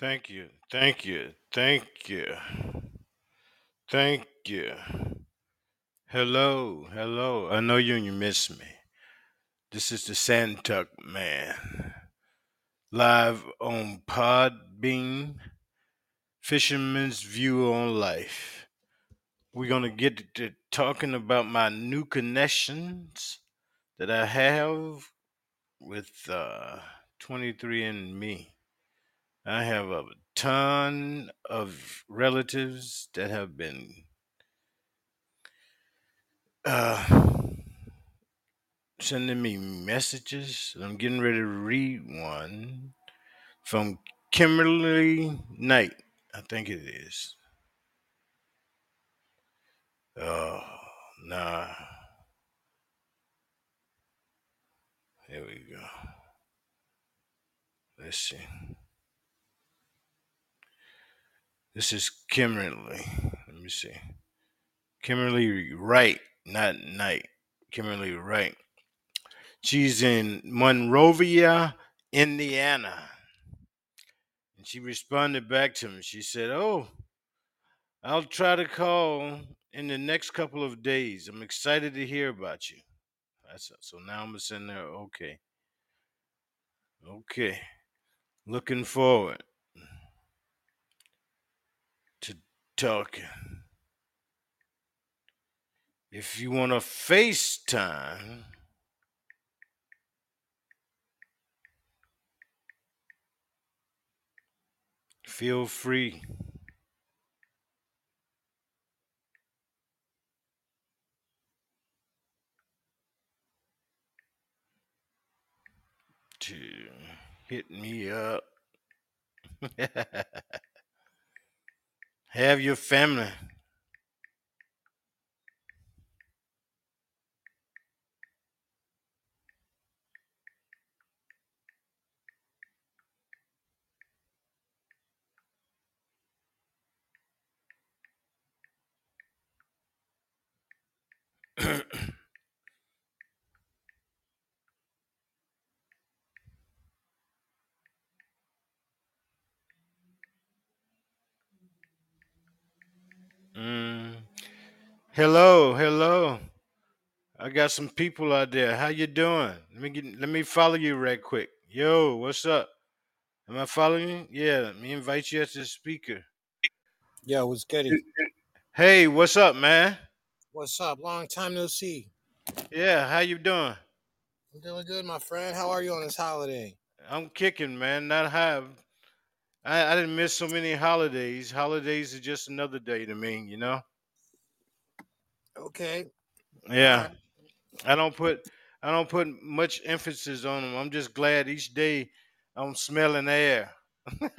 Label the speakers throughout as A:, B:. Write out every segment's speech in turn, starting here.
A: Thank you. Thank you. Thank you. Thank you. Hello. Hello. I know you and you miss me. This is the Santuck Man. Live on Podbean. Fisherman's View on Life. We're going to get to talking about my new connections that I have with uh, 23andMe. I have a ton of relatives that have been uh, sending me messages. I'm getting ready to read one from Kimberly Knight. I think it is. Oh, nah. Here we go. Let's see. This is Kimberly. Let me see. Kimberly Wright, not Knight. Kimberly Wright. She's in Monrovia, Indiana. And she responded back to him. She said, Oh, I'll try to call in the next couple of days. I'm excited to hear about you. That's so now I'm gonna send her okay. Okay. Looking forward to talking. If you want to FaceTime, feel free. To hit me up. Have your family. Mm. Hello, hello. I got some people out there. How you doing? Let me get, let me follow you right quick. Yo, what's up? Am I following you? Yeah, let me invite you as a speaker.
B: Yo, what's goody?
A: Hey, what's up, man?
B: What's up? Long time no see.
A: Yeah, how you doing?
B: I'm doing good, my friend. How are you on this holiday?
A: I'm kicking, man. Not high. I, I didn't miss so many holidays. Holidays are just another day to me, you know?
B: Okay.
A: Yeah. I don't put I don't put much emphasis on them. I'm just glad each day I'm smelling air. You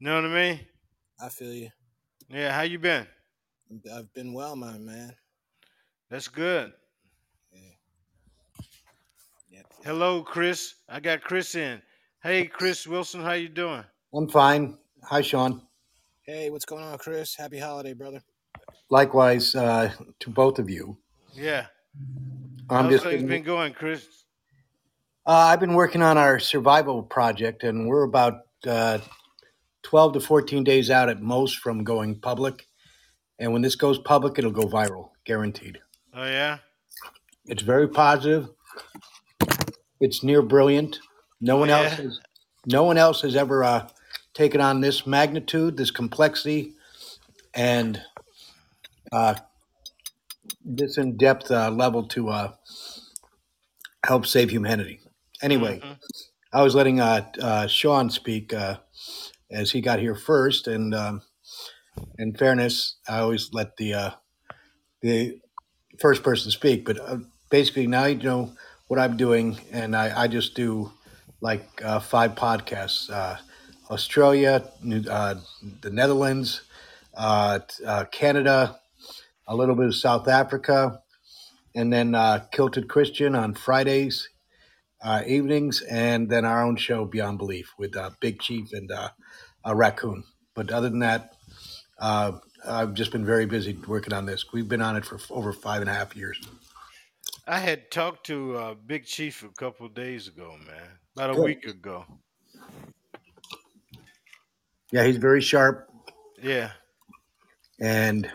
A: know what I mean?
B: I feel you.
A: Yeah, how you been?
B: I've been well, my man.
A: That's good.
B: Yeah.
A: Hello, Chris. I got Chris in. Hey, Chris Wilson, how you doing?
C: I'm fine. Hi, Sean.
B: Hey, what's going on, Chris? Happy holiday, brother.
C: Likewise uh, to both of you.
A: Yeah.
C: I'm
A: How's
C: just.
A: things been going, Chris?
C: Uh, I've been working on our survival project, and we're about uh, 12 to 14 days out at most from going public. And when this goes public, it'll go viral, guaranteed.
A: Oh yeah.
C: It's very positive. It's near brilliant. No one else has. No one else has ever uh, taken on this magnitude, this complexity, and uh, this in-depth uh, level to uh, help save humanity. Anyway,
A: Mhm.
C: I was letting uh, uh, Sean speak uh, as he got here first, and um, in fairness, I always let the uh, the first person speak. But uh, basically, now you know what I'm doing, and I, I just do like uh, five podcasts: uh, Australia, uh, the Netherlands, uh, uh, Canada, a little bit of South Africa, and then uh, Kilted Christian on Fridays evenings, and then our own show Beyond Belief with Big Chief and uh, Raccoon. But other than that, I've just been very busy working on this. We've been on it for over five and a half years.
A: I had talked to uh, Big Chief a couple days ago, man. About a
C: Good.
A: week ago.
C: Yeah, he's very sharp
A: Yeah.
C: and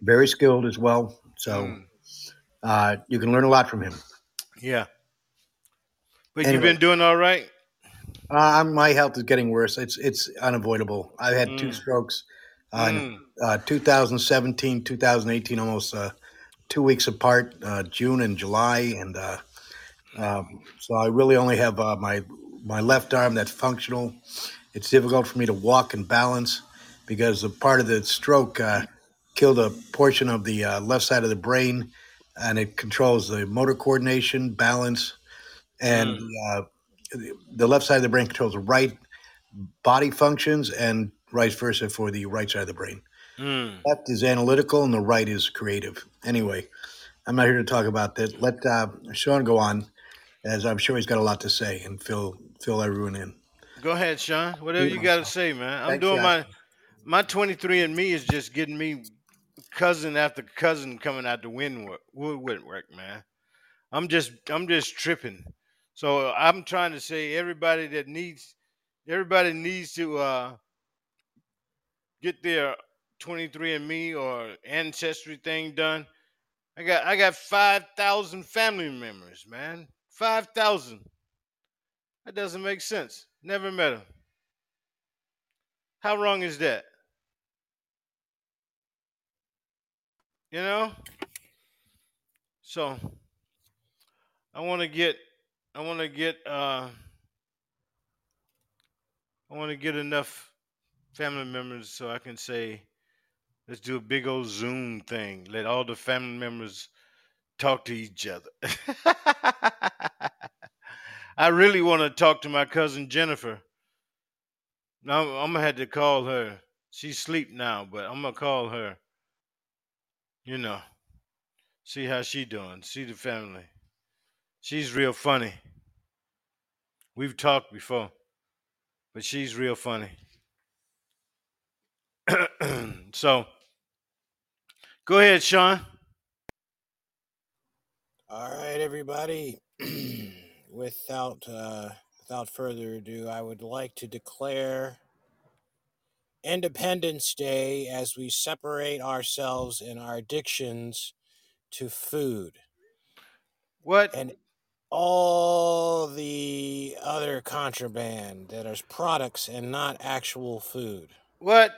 C: very skilled as well. So
A: Mm,
C: uh, you can learn a lot from him.
A: yeah. But
C: Anyway.
A: you've been doing all right?
C: Uh, my health is getting worse. It's it's unavoidable. I've had two
A: Mm.
C: strokes uh, in
A: Mm,
C: uh, 2017, 2018, almost uh, two weeks apart, uh, June and July, and uh, um, so I really only have uh, my my left arm that's functional. It's difficult for me to walk and balance because a part of the stroke uh, killed a portion of the uh, left side of the brain, and it controls the motor coordination, balance, and
A: Mm.
C: uh, the- the left side of the brain controls the right body functions, and vice versa for the right side of the brain
A: mm.
C: left is analytical and the right is creative. Anyway, I'm not here to talk about that. Let uh, Sean go on, as I'm sure he's got a lot to say and fill fill everyone in.
A: Go ahead, Sean. Whatever you got to say, man. I'm
C: Thanks,
A: doing
C: Sean.
A: my my 23 and me is just getting me cousin after cousin coming out the woodwork, woodwork, man. I'm just I'm just tripping. So I'm trying to say everybody that needs everybody needs to uh get their 23 and me or ancestry thing done. I got I got 5,000 family members, man. 5,000. That doesn't make sense. Never met them. How wrong is that? You know? So I want to get I want to get uh I want to get enough family members so I can say let's do a big old Zoom thing. Let all the family members talk to each other. I really want to talk to my cousin Jennifer. Now I'm gonna have to call her. She's asleep now, but I'm gonna call her. You know, see how she doing. See the family. She's real funny. We've talked before, but she's real funny. so, go ahead, Sean.
B: All right, everybody. without uh, without further ado, I would like to declare Independence Day as we separate ourselves in our addictions to food
A: What?
B: and all the other contraband that is products and not actual food.
A: What?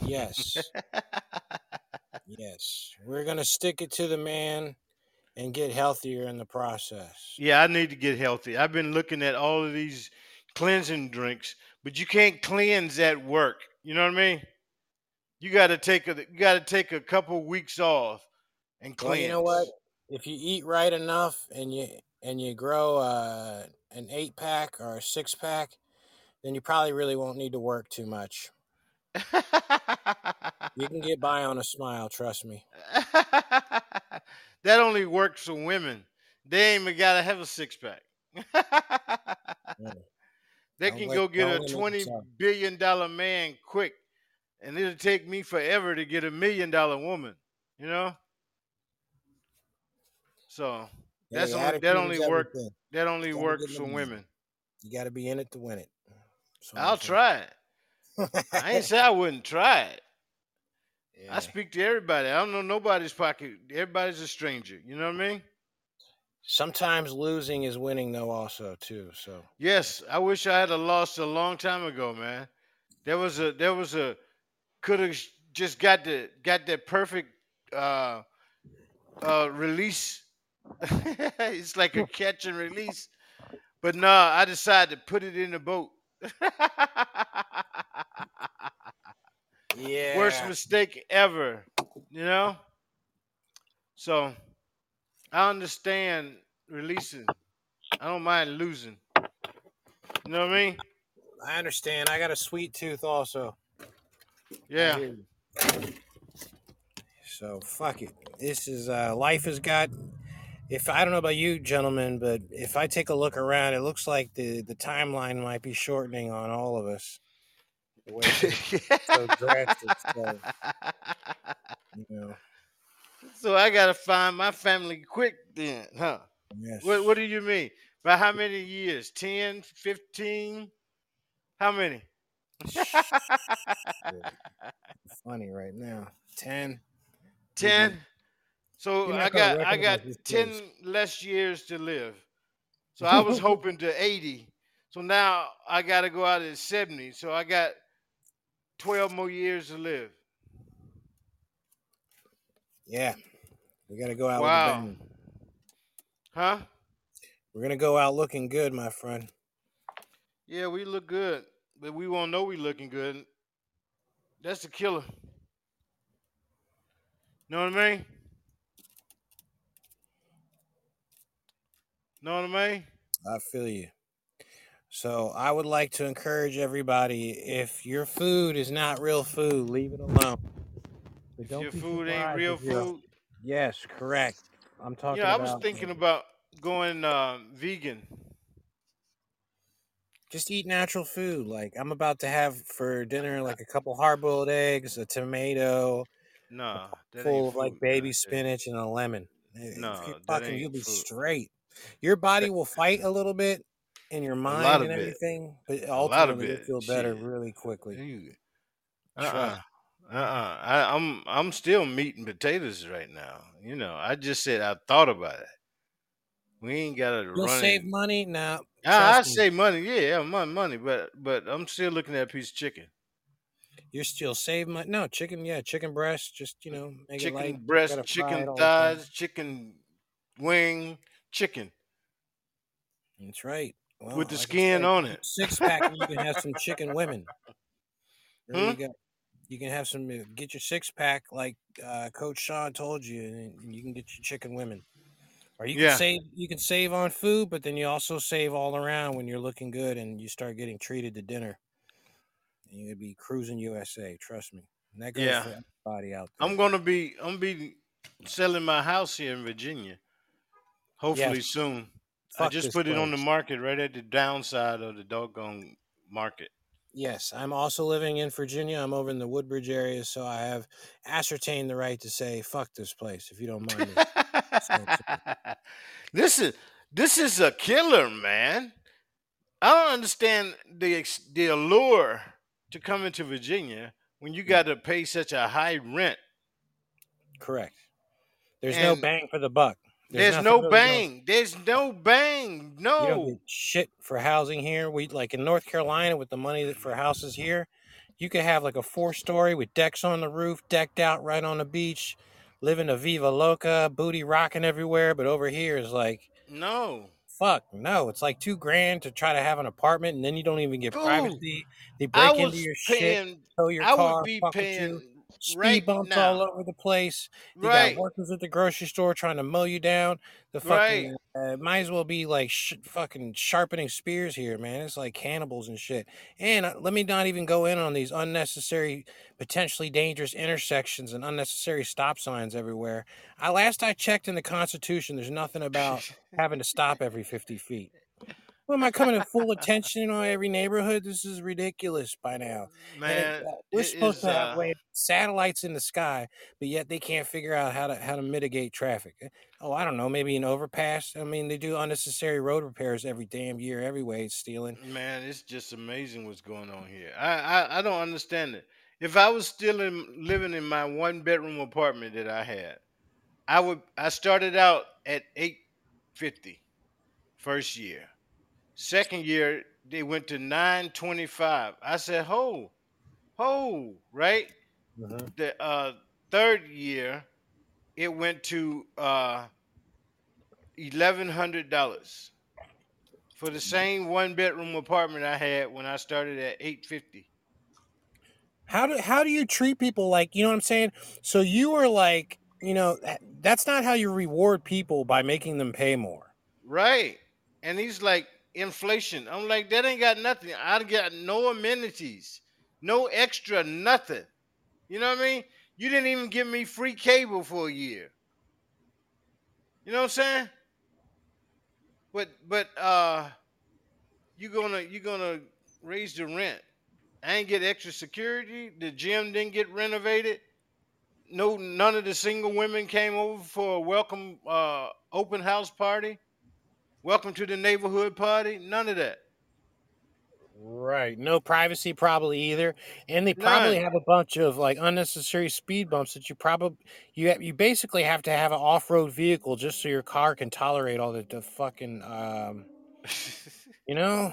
B: Yes. Yes. We're going to stick it to the man and get healthier in the process.
A: Yeah, I need to get healthy. I've been looking at all of these cleansing drinks, but you can't cleanse at work. You know what I mean? You got to take a you got to take a couple weeks off and cleanse.
B: Well, you know what? If you eat right enough and you and you grow uh, an eight pack or a six pack, then you probably really won't need to work too much. You can get by on a smile, trust me.
A: that only works for women. They ain't even gotta have a six pack. Mm. they
B: Don't
A: can go get a twenty billion dollar man quick, and it'll take me forever to get a million dollar woman. You know. So that's
B: Hey,
A: only, that only work
B: everything.
A: that only works for women.
B: You got to be in it to win it. I'm
A: I'll try it. I ain't say I wouldn't try it. I speak to everybody. I don't know nobody's pocket. Everybody's a stranger. You know what I mean?
B: Sometimes losing is winning, though, also too. So
A: Yes, I wish I had a lost a long time ago, man. There was a there was a could have just got the got that perfect uh uh release. it's like a catch and release. But no, I decided to put it in the boat.
B: yeah,
A: Worst mistake ever, you know? So I understand releasing. I don't mind losing. You know what I mean?
B: I understand. I got a sweet tooth, also.
A: Yeah.
B: So fuck it. This is uh life has got if I don't know about you gentlemen, but if I take a look around, it looks like the the timeline might be shortening on all of us. The way so drastic. So, you know,
A: so I gotta find my family quick then, huh?
B: yes.
A: What what do you mean? By how many years? 10, 15? How many?
B: Funny right now. Ten.
A: Ten. So
B: You're
A: I got I got ten
B: place.
A: less years to live. So I was hoping to eighty. So now I got to go out at seventy. So I got twelve more years to live.
B: Yeah. We gotta go out
A: Wow. Huh?
B: We're gonna go out looking good, my friend.
A: Yeah, we look good, but we won't know we looking good. That's the killer. Know what I mean? Know what I mean?
B: I feel you. So I would like to encourage everybody: if your food is not real food, leave it alone. But
A: If your food ain't real food,
B: Yes, correct. I'm talking.
A: yeah, I was thinking about going uh, vegan.
B: just eat natural food. Like I'm about to have for dinner, like a couple hard-boiled eggs, a tomato,
A: Nah,
B: full of like baby
A: man.
B: spinach and a lemon.
A: No,
B: you're
A: that
B: fucking, you'll be
A: food.
B: straight. Your body will fight a little bit in your mind and
A: it.
B: everything, but
A: A lot of
B: ultimately
A: it.
B: feel better
A: Shit.
B: really quickly.
A: You-. Uh-uh. Uh-uh. I, I'm I'm still meat and potatoes right now. You know, I just said I thought about it. We ain't gotta
B: You'll
A: run
B: save
A: it.
B: money now.
A: I, I say money, yeah, yeah, money, money, but but I'm still looking at a piece of chicken.
B: you're still save money. No chicken, yeah, chicken breast. Just you know, make it
A: Chicken breast, chicken
B: it all the time.
A: thighs, chicken wing, chicken
B: That's right. Well,
A: with the
B: like
A: skin
B: said,
A: on it.
B: six pack, and you can have some chicken women. There
A: Hmm?
B: you go. You can have some. uh, Get your six pack, like uh, Coach Sean told you, and and you can get your chicken women. Or you can
A: Yeah.
B: save. You can save on food, but then you also save all around when you're looking good and you start getting treated to dinner. And you're gonna be cruising USA. Trust me. And that goes
A: Yeah.
B: for everybody out there.
A: I'm gonna be I'm gonna be selling my house here in Virginia. Hopefully
B: Yes.
A: soon. I just put it on the market right at the downside of the doggone market.
B: Yes, I'm also living in Virginia. I'm over in the Woodbridge area, so I have ascertained the right to say "fuck this place" if you don't mind me. saying so.
A: this is this is a killer, man. I don't understand the the allure to come into Virginia when you got to pay such a high rent.
B: Correct. There's no bang for the buck.
A: There's,
B: nothing
A: no bang. There's no bang. No.
B: shit for housing here. We like in North Carolina with the money that- for houses here, you could have like a four story with decks on the roof, decked out right on the beach, living a viva loca, booty rocking everywhere. But over here is like
A: No.
B: fuck no. It's like two grand to try to have an apartment, and then you don't even get
A: Dude,
B: privacy. They break into your shit,
A: paying.
B: tow your
A: I
B: car,
A: would be
B: fuck with you.
A: paying
B: Speed
A: right
B: bumps all over the place. They
A: Right.
B: got workers at the grocery store trying to mow you down. The
A: Right.
B: fucking uh, might as well be like sh- fucking sharpening spears here, man. It's like cannibals and shit. And uh, let me not even go in on these unnecessary, potentially dangerous intersections and unnecessary stop signs everywhere. I last I checked in the Constitution, there's nothing about having to stop every 50 feet. What am I coming to full attention on every neighborhood? This is ridiculous by now.
A: Man,
B: it, uh, we're supposed
A: is,
B: to have
A: uh,
B: satellites in the sky, but yet they can't figure out how to how to mitigate traffic. Eh, Oh, I don't know, maybe an overpass. I mean, they do unnecessary road repairs every damn year, every way it's stealing.
A: Man, it's just amazing what's going on here. I, I, I don't understand it. If I was still in, living in my one bedroom apartment that I had, I would I started out at 850 first year. Second year they went to 925. I said, "Ho, ho, right?" The uh, third year it went to uh, $1100 for the same one bedroom apartment I had when I started at 850.
B: How do how do you treat people like you know what I'm saying? So you are like, you know, that's not how you reward people by making them pay more.
A: Right. And he's like, inflation. I'm like, that ain't got nothing. I got no amenities, no extra nothing. You know what I mean? You didn't even give me free cable for a year. You know what I'm saying? But but uh you gonna you gonna raise the rent. I ain't get extra security. The gym didn't get renovated. No, none of the single women came over for a welcome uh, open house party. Welcome to the neighborhood party. None of that.
B: Right. No privacy probably either. And they probably
A: None.
B: have a bunch of like unnecessary speed bumps that you probably you ha- you basically have to have an off-road vehicle just so your car can tolerate all the, the fucking um you know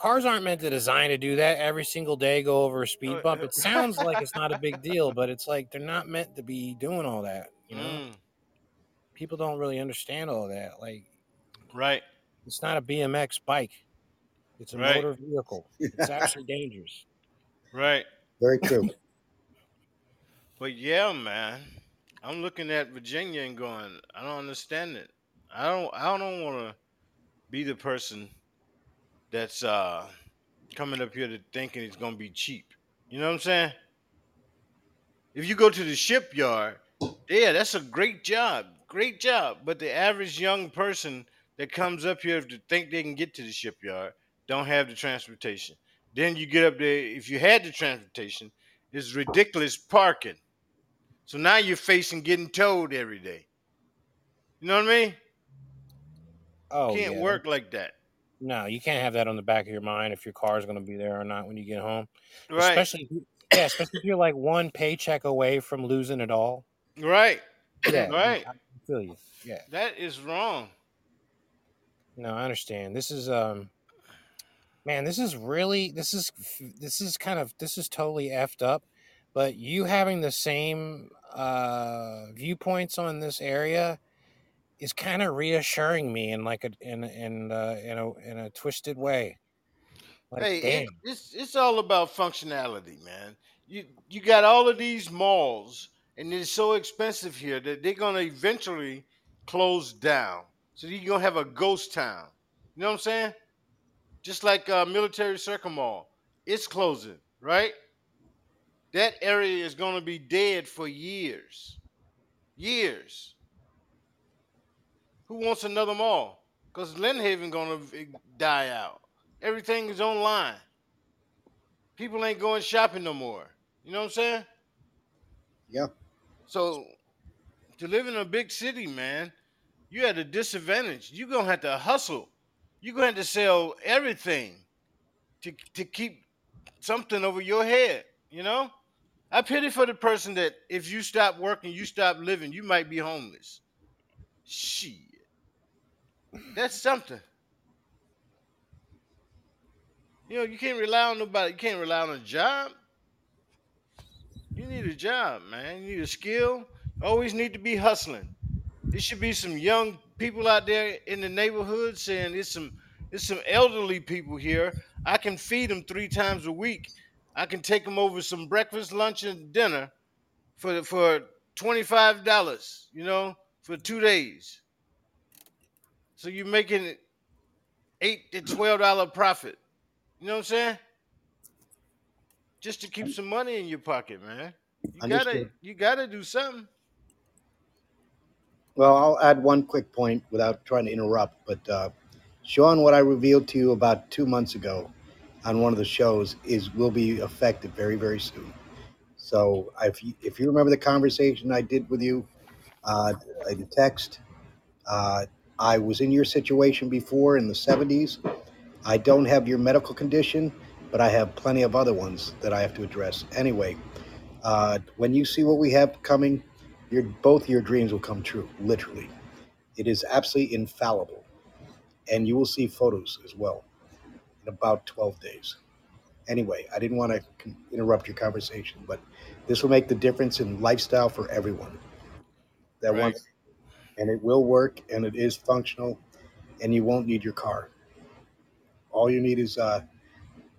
B: cars aren't meant to design to do that every single day go over a speed bump. It sounds like it's not a big deal, but it's like they're not meant to be doing all that, you know?
A: Mm,
B: People don't really understand all that. Like
A: right.
B: it's not a BMX bike. It's a
A: Right.
B: motor vehicle. It's actually dangerous.
A: Right.
C: Very true.
A: But yeah, man, I'm looking at Virginia and going, I don't understand it. I don't. I don't want to be the person that's uh coming up here to thinking it's gonna be cheap. You know what I'm saying? If you go to the shipyard, yeah, that's a great job, great job. But the average young person that comes up here to think they can get to the shipyard don't have the transportation. Then you get up there. If you had the transportation, it's ridiculous parking. So now you're facing getting towed every day. You know what I mean?
B: Oh,
A: Can't
B: yeah.
A: work like that.
B: No, you can't have that on the back of your mind if your car is going to be there or not when you get home.
A: Right.
B: Especially, if you, yeah, especially if you're like one paycheck away from losing it all.
A: right.
B: Yeah,
A: Right.
B: I feel you. Yeah,
A: That is wrong.
B: no, I understand. This is um, man, this is really this is this is kind of this is totally effed up. But you having the same uh viewpoints on this area is kind of reassuring me in like a in in uh, in a in a twisted way. Like,
A: hey,
B: damn.
A: it, it's it's all about functionality, man. You you got all of these malls, and it's so expensive here that they're gonna eventually close down. So you're gonna have a ghost town. You know what I'm saying? Just like uh, Military Circle Mall, it's closing, right? That area is gonna be dead for years, years. Who wants another mall? Because Lynnhaven gonna die out. Everything is online. People ain't going shopping no more. You know what I'm saying?
C: Yeah.
A: So to live in a big city, man, you at a disadvantage. You're gonna have to hustle. You're gonna have to sell everything to to keep something over your head. You know? I pity for the person that if you stop working, you stop living, you might be homeless. Shit. That's something. You know, you can't rely on nobody. You can't rely on a job. You need a job, man. You need a skill. Always need to be hustling. There should be some young people out there in the neighborhood saying it's some it's some elderly people here. I can feed them three times a week. I can take them over some breakfast, lunch, and dinner for for twenty five dollars. You know, for two days. So you're making eight to twelve dollar profit. You know what I'm saying? Just to keep some money in your pocket, man. You gotta you gotta do something.
C: Well, I'll add one quick point without trying to interrupt. But uh, Sean, what I revealed to you about two months ago on one of the shows is will be effective very, very soon. So if you, if you remember the conversation I did with you, uh, in text, uh, I was in your situation before in the 70s. I don't have your medical condition, but I have plenty of other ones that I have to address. Anyway, uh, when you see what we have coming, your both your dreams will come true. Literally, it is absolutely infallible, and you will see photos as well in about 12 days. Anyway, I didn't want to con- interrupt your conversation, but this will make the difference in lifestyle for everyone that
A: Right.
C: wants, and it will work, and it is functional, and you won't need your car. All you need is uh,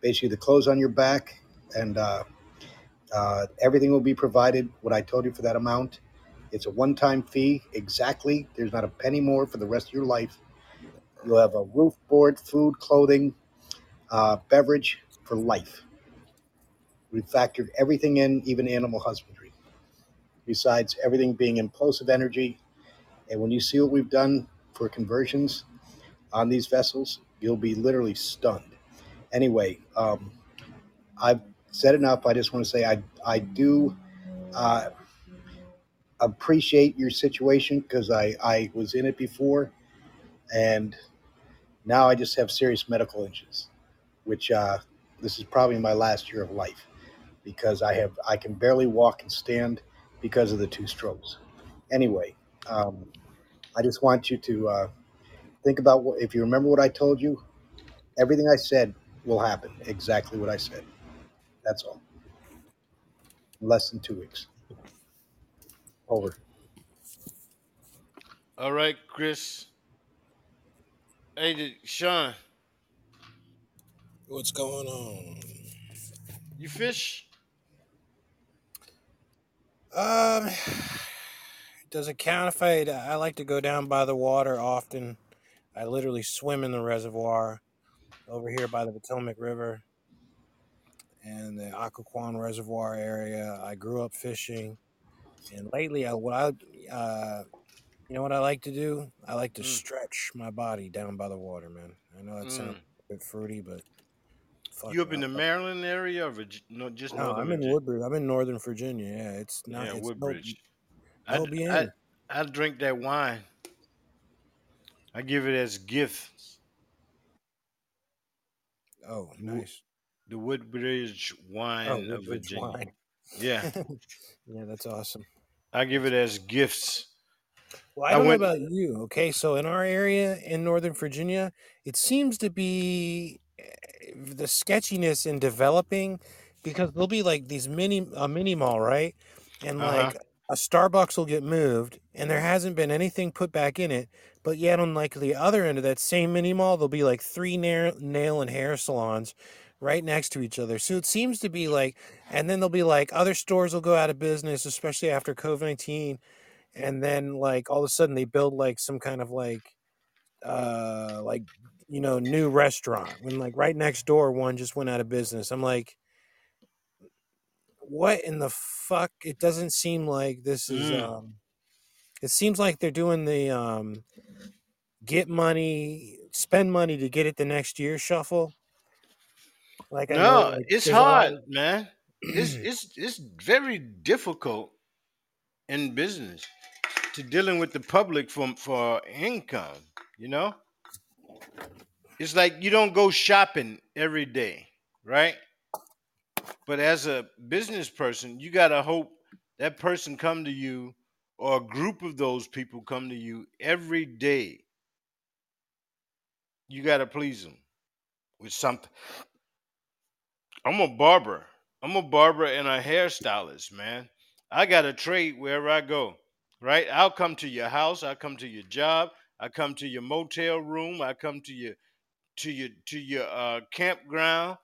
C: basically the clothes on your back, and uh, uh, everything will be provided. What I told you for that amount, it's a one-time fee exactly. There's not a penny more for the rest of your life. You'll have a roof, board, food, clothing, uh, beverage for life. We factored everything in, even animal husbandry. Besides everything being implosive energy, and when you see what we've done for conversions on these vessels, you'll be literally stunned. Anyway, um, I've said enough. I just want to say I I do uh, appreciate your situation because I I was in it before, and now I just have serious medical issues. which uh, this is probably my last year of life because I have I can barely walk and stand because of the two strokes. Anyway, um, I just want you to uh, think about what if you remember what I told you. Everything I said will happen exactly what I said. That's all. Less than two weeks. Over.
A: All right, Chris. Hey, did- Sean,
B: What's going on?
A: you fish?
B: Um, does it count if I? I like to go down by the water often. I literally swim in the reservoir over here by the Potomac River and the Occoquan Reservoir area. I grew up fishing, and lately, I what I uh, you know what I like to do? I like to
A: Mm.
B: stretch my body down by the water, man. I know that sounds
A: Mm.
B: a bit fruity, but fuck
A: You up in the Maryland area or Virgi- no, just
B: No, I'm in
A: Virginia?
B: Woodbridge. I'm in Northern Virginia. Yeah, it's not.
A: yeah,
B: it's
A: Woodbridge.
B: no.
A: I'd, I'd drink that wine. I give it as gifts.
B: Oh, nice.
A: The Woodbridge wine
B: Oh,
A: of Virginia.
B: wine.
A: Yeah,
B: yeah, that's awesome.
A: I give it as gifts.
B: Well, I
A: I
B: don't
A: went-
B: know about you. Okay, so in our area in Northern Virginia, it seems to be eh, the sketchiness in developing because there'll be like these mini a mini mall, right? And
A: Uh-huh.
B: like a Starbucks will get moved, and there hasn't been anything put back in it. But yet on like the other end of that same mini mall, there'll be like three nail, nail and hair salons right next to each other. So it seems to be like, and then there'll be like other stores will go out of business, especially after COVID nineteen and then like all of a sudden they build like some kind of like uh like you know new restaurant when like right next door one just went out of business i'm like what in the fuck it doesn't seem like this is
A: Mm.
B: um it seems like they're doing the um get money spend money to get it the next year shuffle like I know,
A: No,
B: like,
A: it's
B: there's a lot
A: hard,
B: of-
A: man. It's it's it's very difficult in business to dealing with the public for for income. You know, it's like you don't go shopping every day, right? But as a business person, you gotta hope that person come to you or a group of those people come to you every day. You gotta please them with something. I'm a barber. I'm a barber and a hairstylist, man. I got a trade wherever I go, right? I'll come to your house. I come to your job. I come to your motel room. I come to your to your to your uh, campground.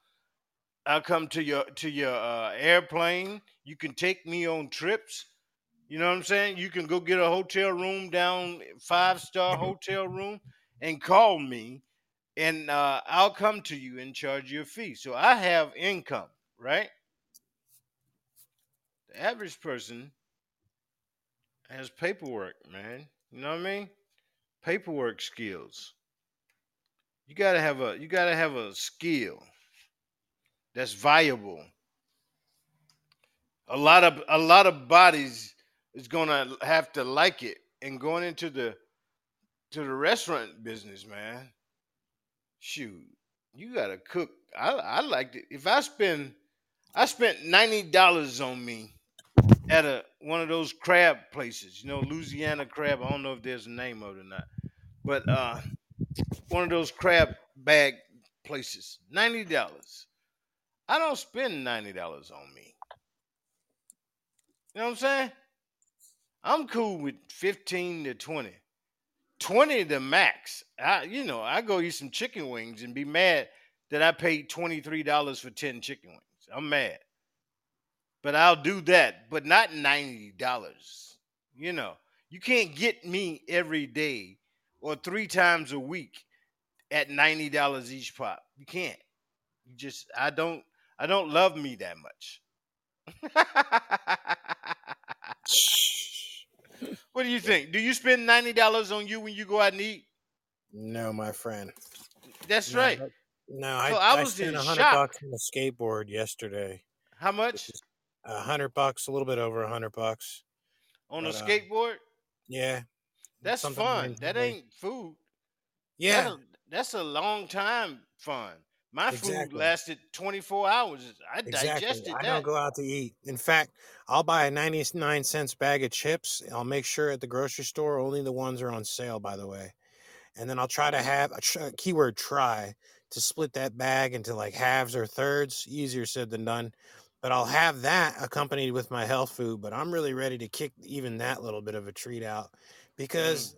A: I come to your to your uh, airplane. You can take me on trips. You know what I'm saying? You can go get a hotel room down five star hotel room and call me and uh, I'll come to you and charge you a fee. So I have income, right? The average person has paperwork, man. You know what I mean? Paperwork skills. You gotta have a you gotta have a skill that's viable. A lot of a lot of bodies is gonna have to like it and going into the to the restaurant business, man shoot, you gotta cook. I I liked it. If I spend, I spent ninety dollars on me at a one of those crab places. You know, Louisiana crab. I don't know if there's a name of it or not, but uh, one of those crab bag places. Ninety dollars. I don't spend ninety dollars on me. You know what I'm saying? I'm cool with fifteen to twenty. 20 the max. I you know, I go eat some chicken wings and be mad that I paid $23 for 10 chicken wings. I'm mad. But I'll do that, but not $90. You know, you can't get me every day or three times a week at $90 each pop. You can't. You just I don't I don't love me that much. what do you think? Do you spend $90 on you when you go out and eat?
B: no my friend
A: That's
B: No,
A: right.
B: that- No, I,
A: So I
B: I,
A: was
B: spent
A: in
B: a hundred bucks on a skateboard yesterday.
A: How much
B: A hundred bucks, a little bit over a hundred bucks.
A: on a
B: but, uh,
A: skateboard?
B: Yeah,
A: That's fun. That ain't food.
B: yeah.
A: That's a, that's a long time fun. My food lasted 24 hours. I
B: Exactly.
A: digested
B: I
A: that.
B: I don't go out to eat. In fact, I'll buy a 99 cents bag of chips. I'll make sure at the grocery store only the ones are on sale, by the way. And then I'll try to have a tr- uh, keyword try to split that bag into like halves or thirds. Easier said than done. But I'll have that accompanied with my health food. But I'm really ready to kick even that little bit of a treat out mm. because,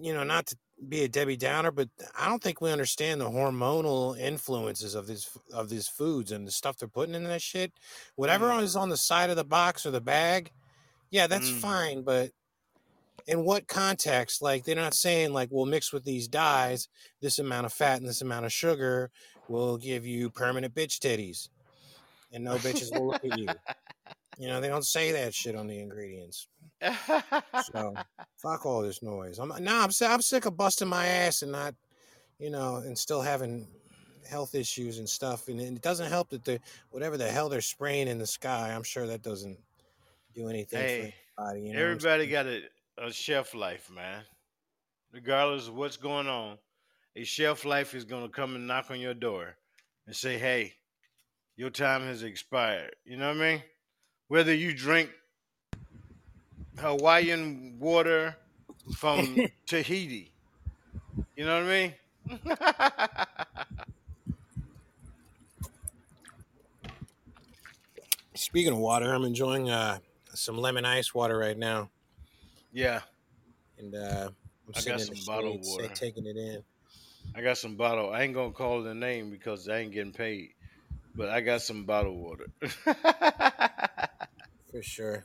B: you know, not to be a Debbie Downer, but I don't think we understand the hormonal influences of these of these foods and the stuff they're putting in that shit. Whatever
A: Mm.
B: is on the side of the box or the bag, yeah, that's
A: Mm.
B: fine. But in what context? Like they're not saying like we'll mix with these dyes, this amount of fat and this amount of sugar will give you permanent bitch titties, and no bitches will look at you. You know they don't say that shit on the ingredients. So fuck all this noise. I'm nah, I'm, I'm sick of busting my ass and not, you know, and still having health issues and stuff. And it doesn't help that the whatever the hell they're spraying in the sky. I'm sure that doesn't do anything
A: hey,
B: for anybody. You know,
A: everybody got a, a shelf life, man. Regardless of what's going on, a shelf life is going to come and knock on your door and say, hey, your time has expired. You know what I mean? Whether you drink Hawaiian water from Tahiti, you know what I mean?
B: Speaking of water, I'm enjoying uh, some lemon ice water right now,
A: yeah,
B: and uh, I'm
A: I
B: sitting
A: got
B: in the
A: some bottled
B: shade, sa-
A: water.
B: taking it in.
A: I got some bottle. I ain't gonna call the name because I ain't getting paid, but I got some bottled water.
B: For sure.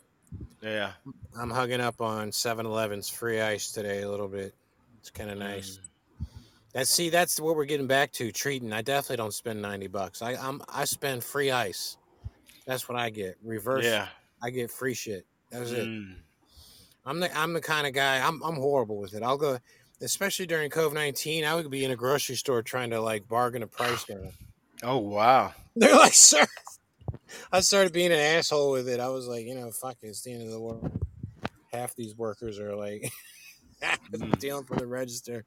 A: Yeah.
B: I'm hugging up on 7-Eleven's free ice today a little bit. It's kind of nice.
A: Mm.
B: That's see, that's what we're getting back to treating. I definitely don't spend ninety bucks. I I'm I spend free ice. That's what I get. Reverse.
A: Yeah.
B: I get free shit. That's was it.
A: Mm.
B: I'm the I'm the kind of guy. I'm I'm horrible with it. I'll go, especially during COVID nineteen. I would be in a grocery store trying to like bargain a price down.
A: Oh wow.
B: They're like, sir. I started being an asshole with it. I was like, you know, fuck it. It's the end of the world. Half these workers are like
A: Mm.
B: dealing for the register.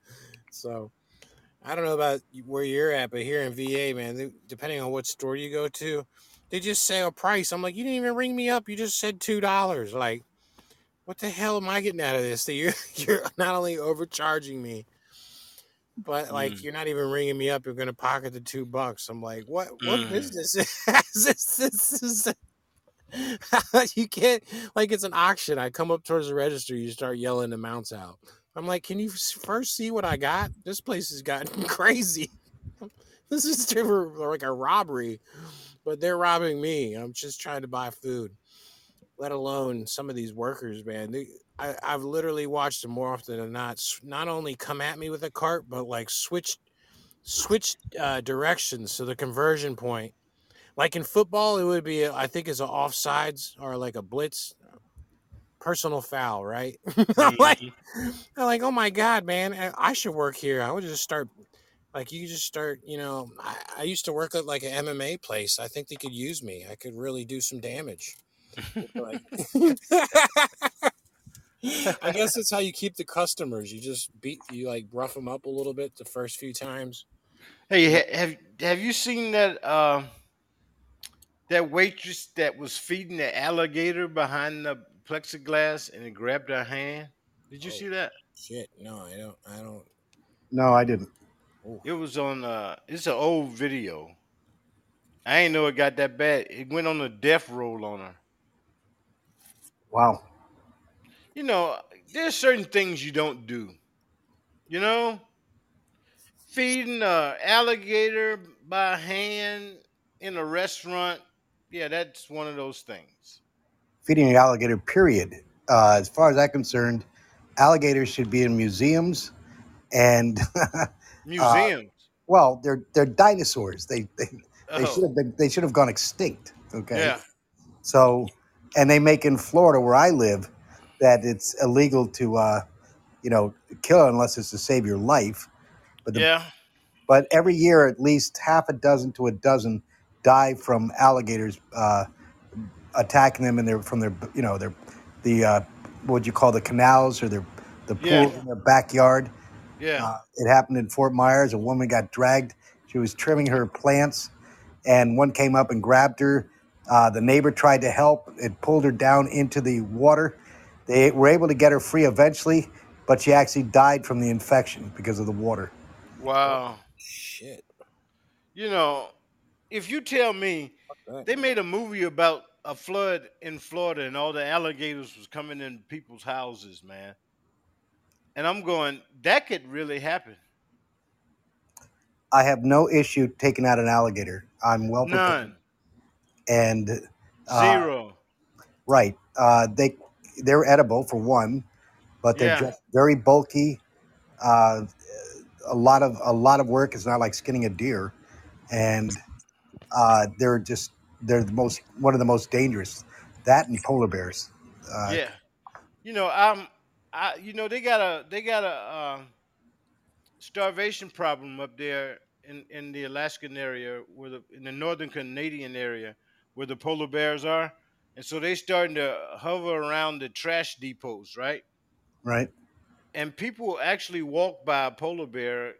B: So I don't know about where you're at, but here in VA, man, they, depending on what store you go to, they just say a price. I'm like, you didn't even ring me up. You just said two dollars. Like, what the hell am I getting out of this? That you're you're not only overcharging me, but like
A: Mm.
B: you're not even ringing me up. You're gonna pocket the two bucks. I'm like, what? What
A: Mm.
B: business is this? This is. you can't like it's an auction. I come up towards the register, you start yelling amounts out. I'm like, can you first see what I got? This place has gotten crazy. this is like a robbery, but they're robbing me. I'm just trying to buy food. Let alone some of these workers, man. They, I, I've literally watched them more often than not. Not only come at me with a cart, but like switch, switch uh, directions. So the conversion point like in football, it would be I think it's an offsides or like a blitz, personal foul, right? I'm like,
A: Mhm.
B: I'm like, oh my god, man, I- I should work here. I would just start, like, you just start, you know. I, I used to work at like an MMA place. I think they could use me. I could really do some damage. Like, I guess that's how you keep the customers. You just beat, you like rough them up a little bit the first few times.
A: Hey, have have you seen that uh, that waitress that was feeding the alligator behind the plexiglass and it grabbed her hand? Did you
B: Oh.
A: see that?
B: Shit, no, I don't. I don't.
C: No, I didn't.
B: Oh,
A: It was on. Uh, it's an old video. I ain't know it got that bad. It went on a death roll on her.
C: Wow.
A: You know, there's certain things you don't do. You know, feeding a alligator by hand in a restaurant. Yeah, that's one of those things.
C: Feeding an alligator, period. Uh, as far as I'm concerned, alligators should be in museums and
A: Museums.
C: well, they're they're dinosaurs. They they, they
A: Oh,
C: should have been they should have gone extinct. Okay.
A: yeah.
C: So, and they make in Florida where I live that it's illegal to, uh, you know, kill unless it's to save your life. But the,
A: Yeah.
C: but every year at least half a dozen to a dozen die from alligators uh, attacking them in their from their you know their the uh, what you call the canals or their the pool
A: Yeah.
C: in their backyard.
A: Yeah.
C: Uh, it happened in Fort Myers. A woman got dragged. She She was trimming her plants, and one came up and grabbed her. Uh, the neighbor tried to help. It pulled her down into the water. They were able to get her free eventually, but she actually died from the infection because of the water.
A: Wow.
B: Shit.
A: You know, if you tell me they made a movie about a flood in Florida and all the alligators was coming in people's houses, man. And I'm going, that could really happen.
C: I have no issue taking out an alligator. I'm well prepared.
A: None.
C: And uh,
A: Zero.
C: right, uh, they they're edible for one, but they're
A: Yeah.
C: just very bulky. Uh, a lot of a lot of work. It's not like skinning a deer, and uh, they're just they're the most one of the most dangerous. That and polar bears. Uh,
A: Yeah. You know, I'm I you know, they got a they got a um starvation problem up there in, in the Alaskan area where the in the northern Canadian area where the polar bears are. And so they starting to hover around the trash depots, right?
C: Right.
A: And people actually walk by a polar bear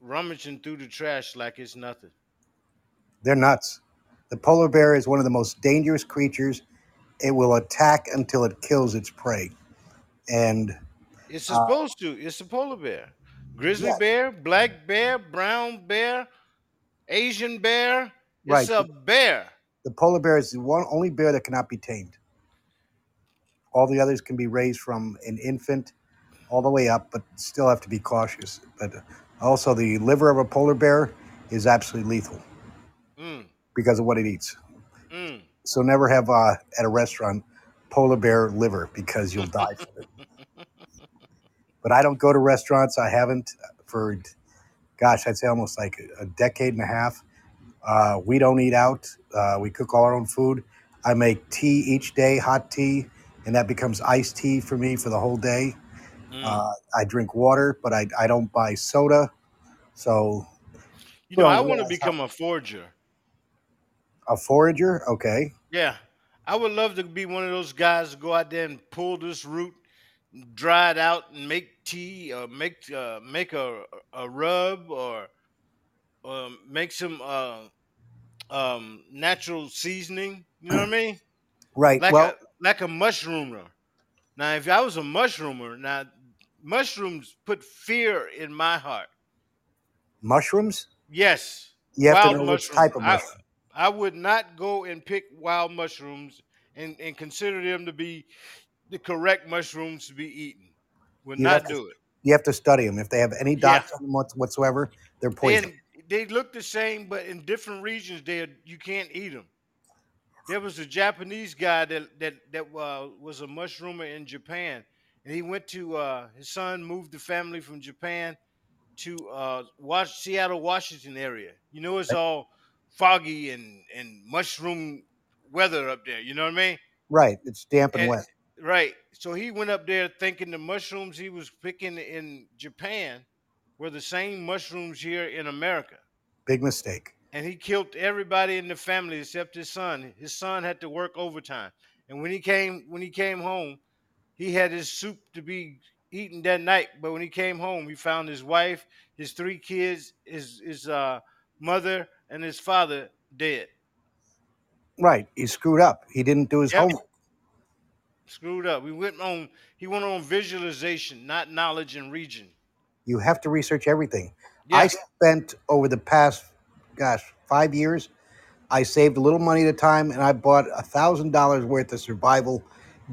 A: rummaging through the trash like it's nothing.
C: They're nuts. The polar bear is one of the most dangerous creatures. It will attack until it kills its prey. And
A: It's
C: uh,
A: supposed to. It's a polar bear. Grizzly
C: yeah,
A: bear, black bear, brown bear, Asian bear.
C: right.
A: It's a bear.
C: The polar bear is the one only bear that cannot be tamed. All the others can be raised from an infant all the way up, but still have to be cautious. But also, the liver of a polar bear is absolutely lethal
A: Mm,
C: because of what it eats.
A: mm.
C: So never have uh, at a restaurant polar bear liver because you'll die from it. But I don't go to restaurants. I haven't for, gosh, I'd say almost like a a decade and a half. Uh, we don't eat out. Uh, we cook all our own food. I make tea each day, hot tea, and that becomes iced tea for me for the whole day.
A: Mm.
C: Uh, I drink water, but I, I don't buy soda. So
A: You know, I want to become a forager.
C: a forager, okay.
A: Yeah. I would love to be one of those guys to go out there and pull this root, dry it out, and make tea, or make uh, make a a rub, or or make some uh, um, natural seasoning. You know what I mean?
C: Right.
A: Like
C: Well,
A: a like a mushroomer. Now, if I was a mushroomer, now mushrooms put fear in my heart.
C: mushrooms.
A: Yes,
C: You have to
A: wild
C: know which
A: mushrooms.
C: type of
A: I
C: mushroom.
A: I would not go and pick wild mushrooms and, and consider them to be the correct mushrooms to be eaten. Would
C: You
A: not
C: to
A: do it.
C: you have to study them. If they have any
A: Yeah,
C: dots on them whatsoever, they're poison.
A: and they look the same, but in different regions, they you can't eat them. There was a Japanese guy that that that uh, was a mushroomer in Japan, and he went to uh, his son moved the family from Japan to uh, Was- Seattle, Washington area. You know, it's all foggy and and mushroom weather up there. You know what I mean?
C: Right. It's damp and
A: And
C: wet.
A: right, so he went up there thinking the mushrooms he was picking in Japan were the same mushrooms here in America
C: Big mistake.
A: and he killed everybody in the family except his son. His son had to work overtime, and when he came when he came home, he had his soup to be eaten that night. But when he came home, he found his wife, his three kids, his his uh, mother, and his father dead.
C: Right. He screwed up. He didn't do his
A: Yep,
C: homework.
A: screwed up. We went on. He went on visualization, not knowledge and region.
C: You have to research everything. I spent over the past, gosh, five years, I saved a little money at a time and I bought a thousand dollars worth of survival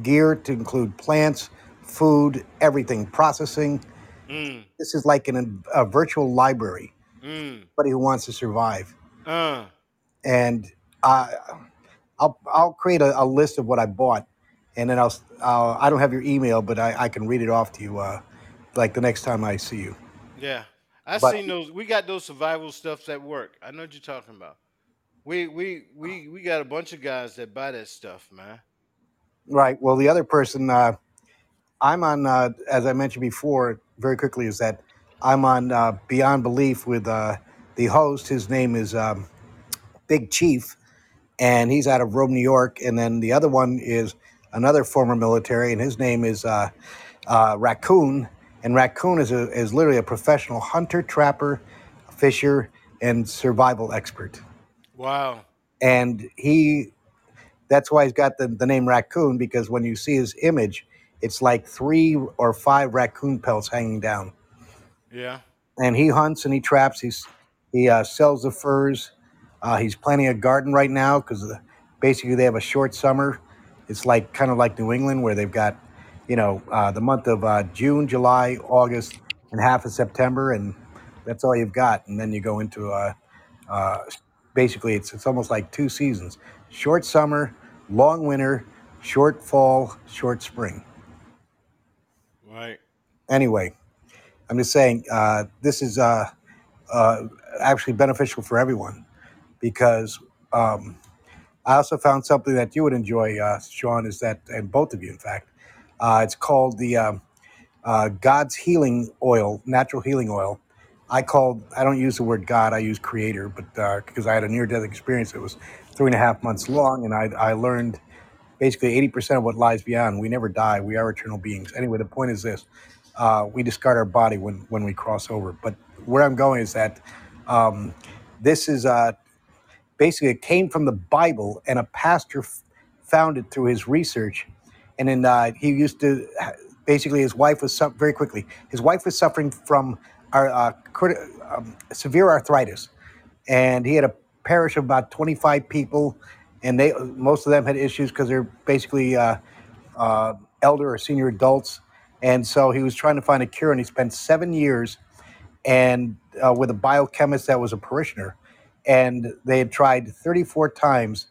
C: gear to include plants, food, everything, processing.
A: Mm,
C: This is like an, a virtual library.
A: mm,
C: Anybody who wants to survive,
A: uh,
C: and I, I'll I'll create a, a list of what I bought, and then I'll, s- uh, I don't have your email, but I, I can read it off to you, uh, like the next time I see you.
A: yeah. I
C: But
A: seen those. We got those survival stuffs at work. I know what you're talking about. We we we we got a bunch of guys that buy that stuff, man.
C: right, well, the other person, uh, I'm on, uh, as I mentioned before, very quickly, is that I'm on uh, Beyond Belief with uh, the host. His name is um, Big Chief, and he's out of Rome, New York. And then the other one is another former military, and his name is uh, uh, Raccoon. And Raccoon is a, is literally a professional hunter, trapper, fisher, and survival expert.
A: Wow.
C: And he, that's why he's got the, the name raccoon because when you see his image, it's like three or five raccoon pelts hanging down.
A: Yeah.
C: And he hunts and he traps. He's he uh, sells the furs. Uh, he's planting a garden right now because basically they have a short summer. It's like kind of like New England where they've got, you know, uh, the month of uh, June, July, August, and half of September, and that's all you've got. And then you go into uh, uh, basically it's it's almost like two seasons: short summer, long winter, short fall, short spring.
A: Right.
C: Anyway, I'm just saying uh, this is uh, uh, actually beneficial for everyone because um, I also found something that you would enjoy, uh, Sean, is that, and both of you, in fact, uh, it's called the um uh, God's Healing Oil, natural healing oil. I called, I don't use the word God, I use creator, but because I had a near death experience, it was three and a half months long, and I, I learned basically 80% of what lies beyond. We never die, we are eternal beings. Anyway, the point is this uh, we discard our body when, when we cross over. But where I'm going is that um, this is uh, basically it came from the Bible, and a pastor f- found it through his research. And then uh, he used to basically his wife was su- very quickly. His wife was suffering from our, uh, crit- um, severe arthritis, and he had a parish of about 25 people, and they most of them had issues because they're basically uh, uh, elder or senior adults, and so he was trying to find a cure, and he spent seven years and uh, with a biochemist that was a parishioner, and they had tried 34 times.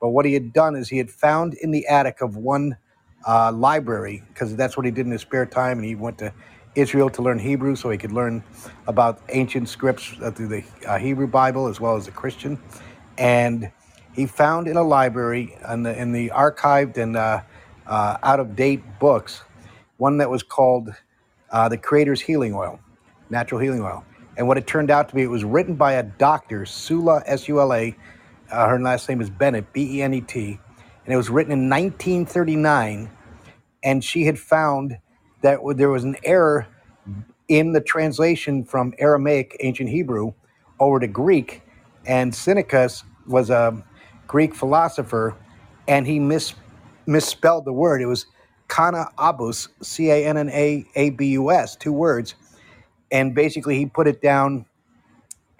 C: But what he had done is he had found in the attic of one uh, library because that's what he did in his spare time, and he went to Israel to learn Hebrew so he could learn about ancient scripts uh, through the uh, Hebrew Bible as well as the Christian. And he found in a library in the, in the archived and uh, uh, out of date books one that was called uh, the Creator's Healing Oil, natural healing oil. And what it turned out to be, it was written by a doctor, Sula, S U L A. Uh, her last name is Bennett, B E N E T. And it was written in 1939. And she had found that there was an error in the translation from Aramaic, ancient Hebrew, over to Greek. And Cynicus was a Greek philosopher, and he mis- misspelled the word. It was Kana Abus, C A N N A A B U S, two words. And basically, he put it down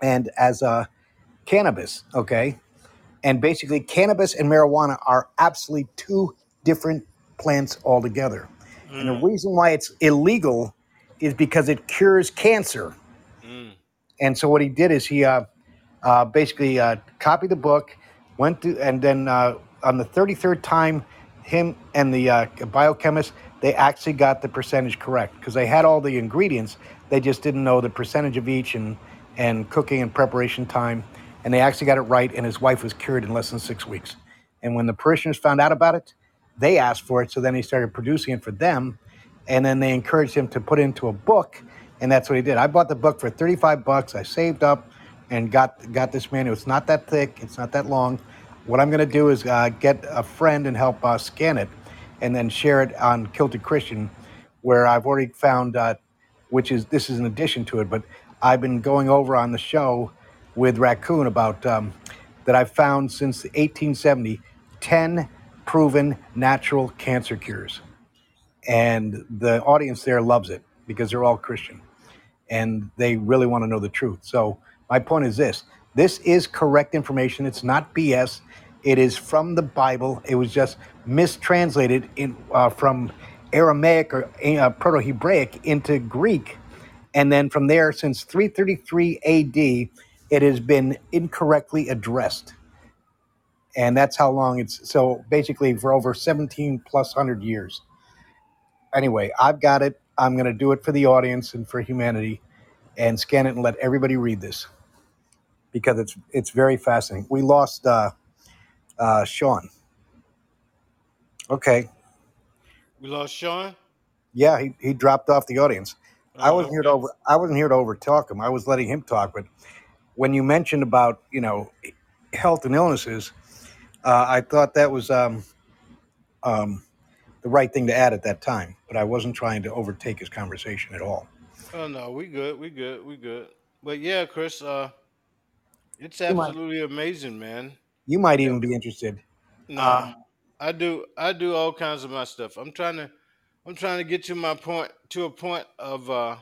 C: and as a cannabis, okay? And basically, cannabis and marijuana are absolutely two different plants altogether. And the
A: Mm.
C: reason why it's illegal is because it cures cancer.
A: Mm.
C: And so what he did is he uh, uh, basically uh, copied the book, went to, and then uh, on the 33rd time, him and the uh, biochemist, they actually got the percentage correct because they had all the ingredients. They just didn't know the percentage of each and, and cooking and preparation time. And they actually got it right, and his wife was cured in less than six weeks. And when the parishioners found out about it, they asked for it. So then he started producing it for them. And then they encouraged him to put it into a book. And that's what he did. I bought the book for 35 bucks. I saved up and got got this manual. It's not that thick. It's not that long. What I'm going to do is uh, get a friend and help uh, scan it, and then share it on Kilted Christian, where I've already found, uh, which is this is an addition to it. But I've been going over on the show with Raccoon about um, that I've found since 1870 10 proven natural cancer cures, and the audience there loves it because they're all Christian and they really want to know the truth. So my point is this: this is correct information. It's not BS. It is from the Bible. It was just mistranslated in uh, from Aramaic or uh, Proto-Hebraic into Greek, and then from there, since 333 A.D., it has been incorrectly addressed, and that's how long it's. So basically, for over 17 plus hundred years. Anyway, I've got it. I'm going to do it for the audience and for humanity and scan it and let everybody read this because it's it's very fascinating. We lost uh, uh, Sean. Okay,
A: We lost Sean.
C: yeah, he, he dropped off the audience. I
A: Oh,
C: wasn't here to over I wasn't here to over talk him. I was letting him talk. But when you mentioned about you know health and illnesses, uh, I thought that was um, um, the right thing to add at that time. But I wasn't trying to overtake his conversation at all.
A: Oh no, we good. We good. We good. But yeah, Chris. Uh, It's
C: You might
A: absolutely amazing, man.
C: you might even be interested.
A: Nah,
C: Um,
A: I do I do all kinds of my stuff. I'm trying to I'm trying to get to my point to a point of uh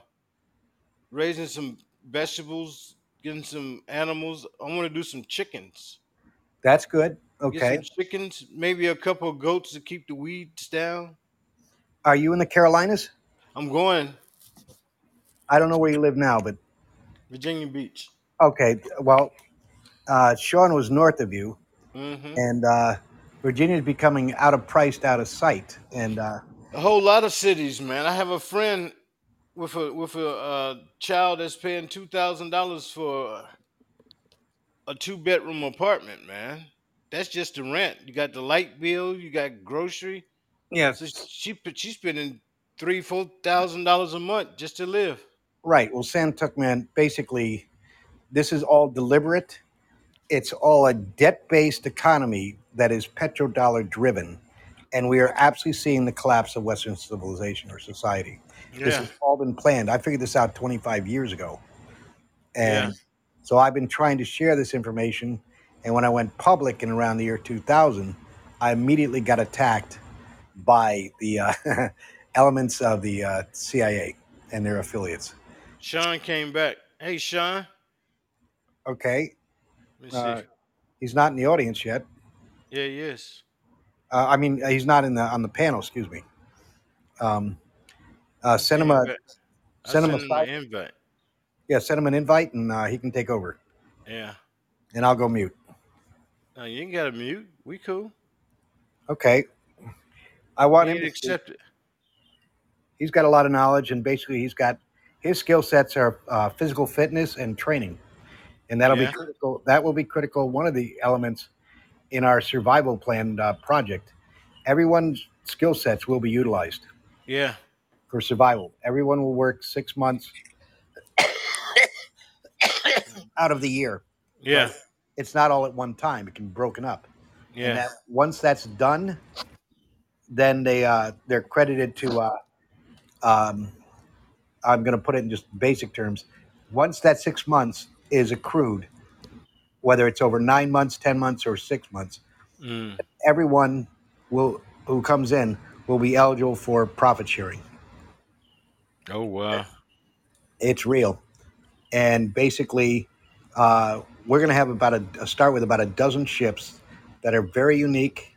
A: raising some vegetables, getting some animals. I want to do some chickens.
C: that's good. Okay.
A: some chickens, maybe a couple of goats to keep the weeds down.
C: Are you in the Carolinas?
A: I'm going
C: I don't know where you live now, but
A: Virginia Beach.
C: okay. Well, uh, Sean was north of you,
A: hmm
C: and uh, Virginia is becoming out of priced, out of sight. And uh,
A: A whole lot of cities, man. I have a friend with a with a uh, child that's paying two thousand dollars for a two bedroom apartment, man. That's just the rent. You got the light bill, you got grocery.
C: yeah,
A: So she she's spending three four thousand dollars a month just to live.
C: right. Well, Sam Tuckman, basically, this is all deliberate. It's all a debt-based economy that is petrodollar driven, and we are absolutely seeing the collapse of Western civilization or society. This has all been planned. I figured this out 25 years ago.
A: yeah,
C: And so I've been trying to share this information. And when I went public in around the year 2000, I immediately got attacked by the uh, elements of the uh, CIA and their affiliates.
A: Sean came back. Hey, Sean.
C: Okay.
A: Let me see.
C: Uh, he's not in the audience yet.
A: yeah, yes.
C: Uh, I mean, he's not in the on the panel. Excuse me. Um, uh, send him a
A: I
C: send him a
A: sent him an invite.
C: yeah, send him an invite, and uh, he can take over.
A: Yeah.
C: And I'll go mute.
A: No, you ain't got to mute. We cool.
C: Okay. I want him to speak.
A: accept it.
C: he's got a lot of knowledge and basically he's got his skill sets are uh, physical fitness and training and that'll
A: Yeah.
C: be critical that will be critical one of the elements in our survival plan uh, project everyone's skill sets will be utilized
A: Yeah.
C: For survival everyone will work six months out of the year
A: Yeah.
C: but it's not all at one time it can be broken up and
A: Yeah.
C: that once that's done then they uh, they're credited to uh, um, I'm going to put it in just basic terms. Once that six months is accrued, whether it's over nine months, ten months, or six months,
A: Mm.
C: everyone will who comes in will be eligible for profit sharing.
A: Oh wow.
C: It's real, and basically, uh, we're going to have about a, a start with about a dozen ships that are very unique,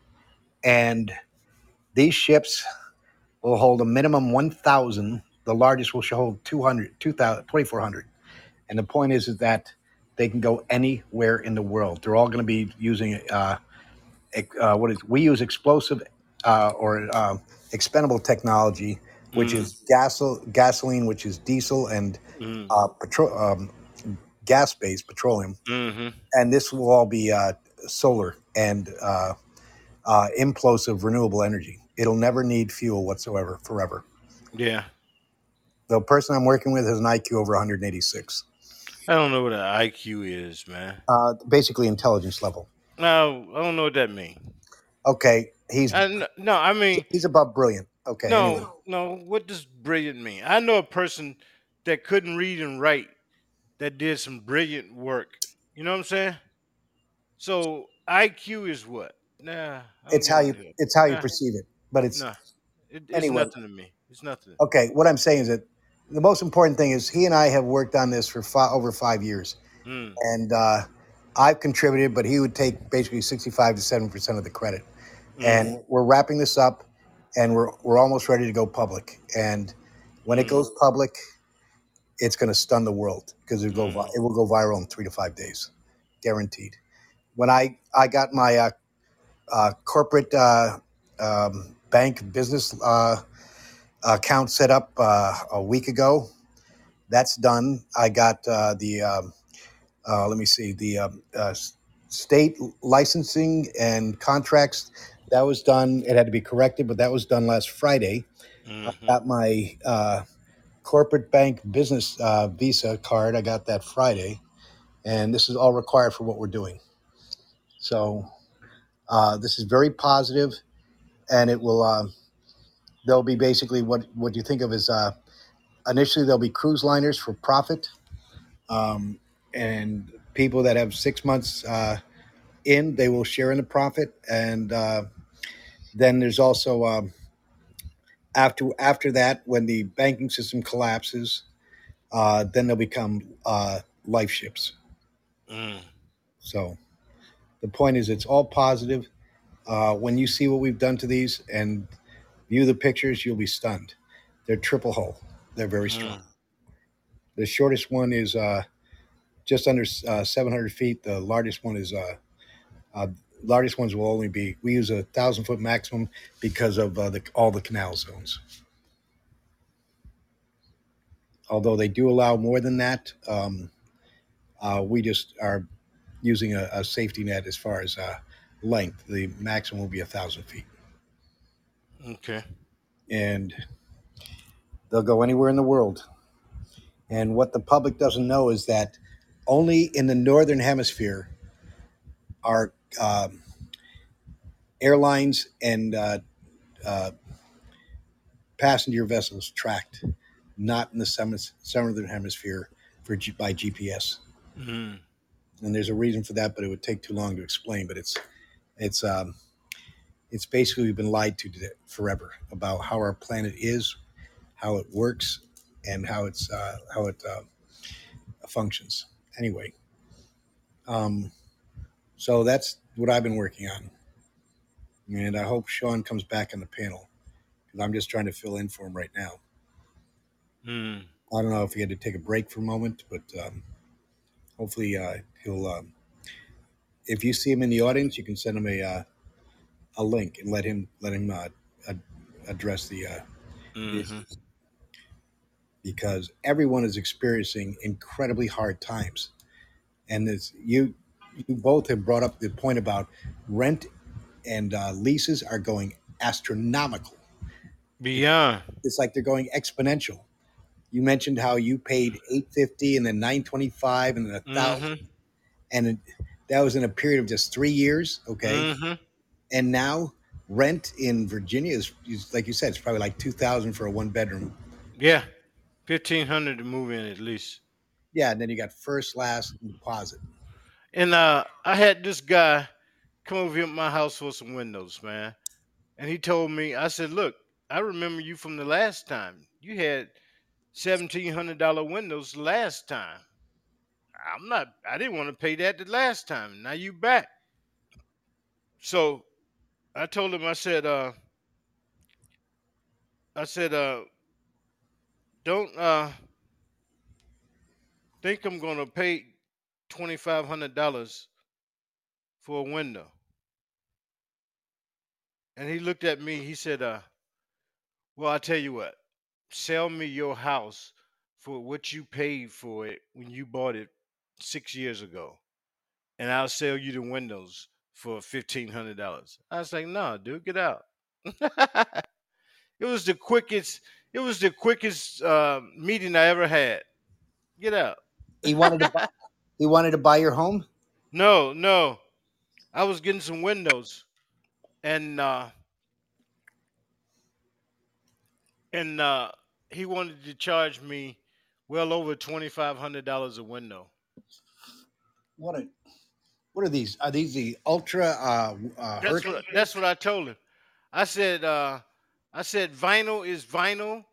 C: and these ships will hold a minimum 1,000. The largest will hold 200, 2,000, 2,400. And the point is, is that they can go anywhere in the world. They're all going to be using uh, uh, what is we use explosive uh, or uh, expendable technology, which
A: Mm.
C: is gasol- gasoline, which is diesel and
A: Mm.
C: uh, um, gas-based petroleum,
A: Mm-hmm.
C: and this will all be uh, solar and uh, uh, implosive renewable energy. It'll never need fuel whatsoever forever.
A: Yeah.
C: The person I'm working with has an IQ over 186,
A: I don't know what an IQ is, man.
C: uh, basically intelligence level.
A: No, I don't know what that means.
C: Okay, he's
A: I, no, I mean,
C: he's above brilliant. Okay,
A: no,
C: anyway.
A: no. What does brilliant mean? I know a person that couldn't read and write that did some brilliant work. You know what I'm saying? So IQ is what? Nah,
C: it's how you
A: hell.
C: it's how you perceive it. But it's
A: nah. It, it's
C: anyway.
A: nothing to me. It's nothing.
C: Okay, what I'm saying is that the most important thing is he and I have worked on this for fi- over five years,
A: Mm,
C: and uh, I've contributed, but he would take basically 65 to 70 percent of the credit.
A: mm,
C: And we're wrapping this up, and we're we're almost ready to go public. And when it
A: mm,
C: goes public, it's going to stun the world because it go vi-
A: mm,
C: it will go viral in three to five days, guaranteed. When I I got my uh, uh, corporate uh, um, bank business uh, account set up uh, a week ago. That's done. I got uh, the um, uh, let me see the um, uh, state licensing and contracts. That was done. It had to be corrected, but that was done last Friday. I
A: mhm.
C: got my uh, corporate bank business uh, Visa card. I got that Friday, and this is all required for what we're doing. So uh, this is very positive, and it will. Uh, there'll be basically what what you think of as uh, initially there'll be cruise liners for profit, um, and people that have six months uh, in, they will share in the profit, and uh, then there's also um, after after that, when the banking system collapses, uh, then they'll become uh, life ships.
A: Mm.
C: So the point is, it's all positive. Uh, when you see what we've done to these and view the pictures, you'll be stunned. They're triple hull. They're very strong.
A: Mm.
C: The shortest one is uh, just under uh, 700 feet. The largest one is uh, uh, largest ones will only be. We use a thousand foot maximum because of uh, the, all the canal zones. Although they do allow more than that, um, uh, we just are using a, a safety net as far as uh, length. The maximum will be a thousand feet,
A: Okay.
C: and they'll go anywhere in the world. And what the public doesn't know is that only in the northern hemisphere are um, airlines and uh, uh, passenger vessels tracked, not in the southern southern hemisphere for G- by GPS.
A: Mm.
C: And there's a reason for that, but it would take too long to explain. But it's it's um, it's basically we've been lied to today- forever about how our planet is, how it works, and how it's uh, how it uh, functions. Anyway, um, so that's what I've been working on, and I hope Sean comes back on the panel because I'm just trying to fill in for him right now.
A: Mm.
C: I don't know if he had to take a break for a moment, but um, hopefully uh, he'll. Um, if you see him in the audience, you can send him a uh, a link and let him let him uh, ad- address the uh,
A: Mhm.
C: because everyone is experiencing incredibly hard times, and it's you you both have brought up the point about rent and uh, leases are going astronomical.
A: Beyond.
C: It's like they're going exponential. You mentioned how you paid eight fifty and then nine twenty five and then a 1000
A: Mhm.
C: and it, that was in a period of just three years. Okay,
A: Mhm.
C: and now rent in Virginia is, is like you said, it's probably like two thousand for a one bedroom.
A: Yeah. Fifteen hundred to move in at least.
C: Yeah, and then you got first, last, and deposit.
A: And uh, I had this guy come over here at my house for some windows, man. And he told me, I said, look, I remember you from the last time. You had seventeen hundred dollar windows last time. I'm not. I didn't want to pay that the last time. Now you back. So I told him. I said. uh I said. uh Don't uh think I'm gonna pay twenty five hundred dollars for a window. And he looked at me. He said, uh, "Well, I'll tell you what. Sell me your house for what you paid for it when you bought it six years ago, and I'll sell you the windows for fifteen hundred dollars." I was like, "No, dude, get out." it was the quickest. It was the quickest uh, meeting I ever had. Get out.
C: He wanted to buy, he wanted to buy your home.
A: No, no. I was getting some windows, and uh, and uh, he wanted to charge me well over twenty five hundred dollars a window.
C: What are what are these? Are these the ultra? Uh, uh,
A: That's what that's what I told him. I said uh, I said vinyl is vinyl,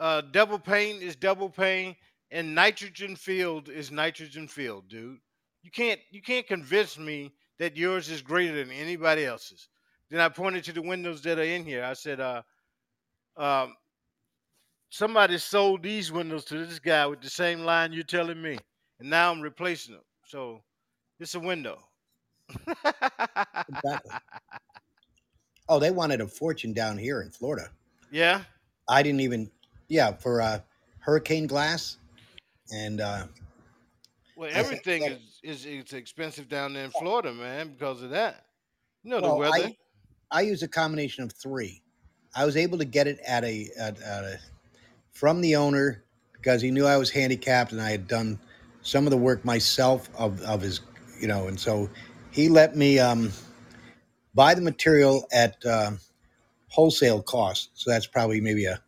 A: uh, double pane is double pane, and nitrogen filled is nitrogen filled, dude. You can't you can't convince me that yours is greater than anybody else's. Then I pointed to the windows that are in here. I said, uh, um, somebody sold these windows to this guy with the same line you're telling me, and now I'm replacing them. So it's a window.
C: Exactly. Oh, they wanted a fortune down here in Florida.
A: yeah.
C: I didn't even. Yeah, for uh, hurricane glass, and uh,
A: Well, everything
C: "Look."
A: is, is it's expensive down there in Florida, man, because of that. You know the weather.
C: I I use a combination of three. I was able to get it at a, at, at a from the owner because he knew I was handicapped and I had done some of the work myself of, of his, you know, and so he let me um, buy the material at uh, wholesale cost. So that's probably maybe a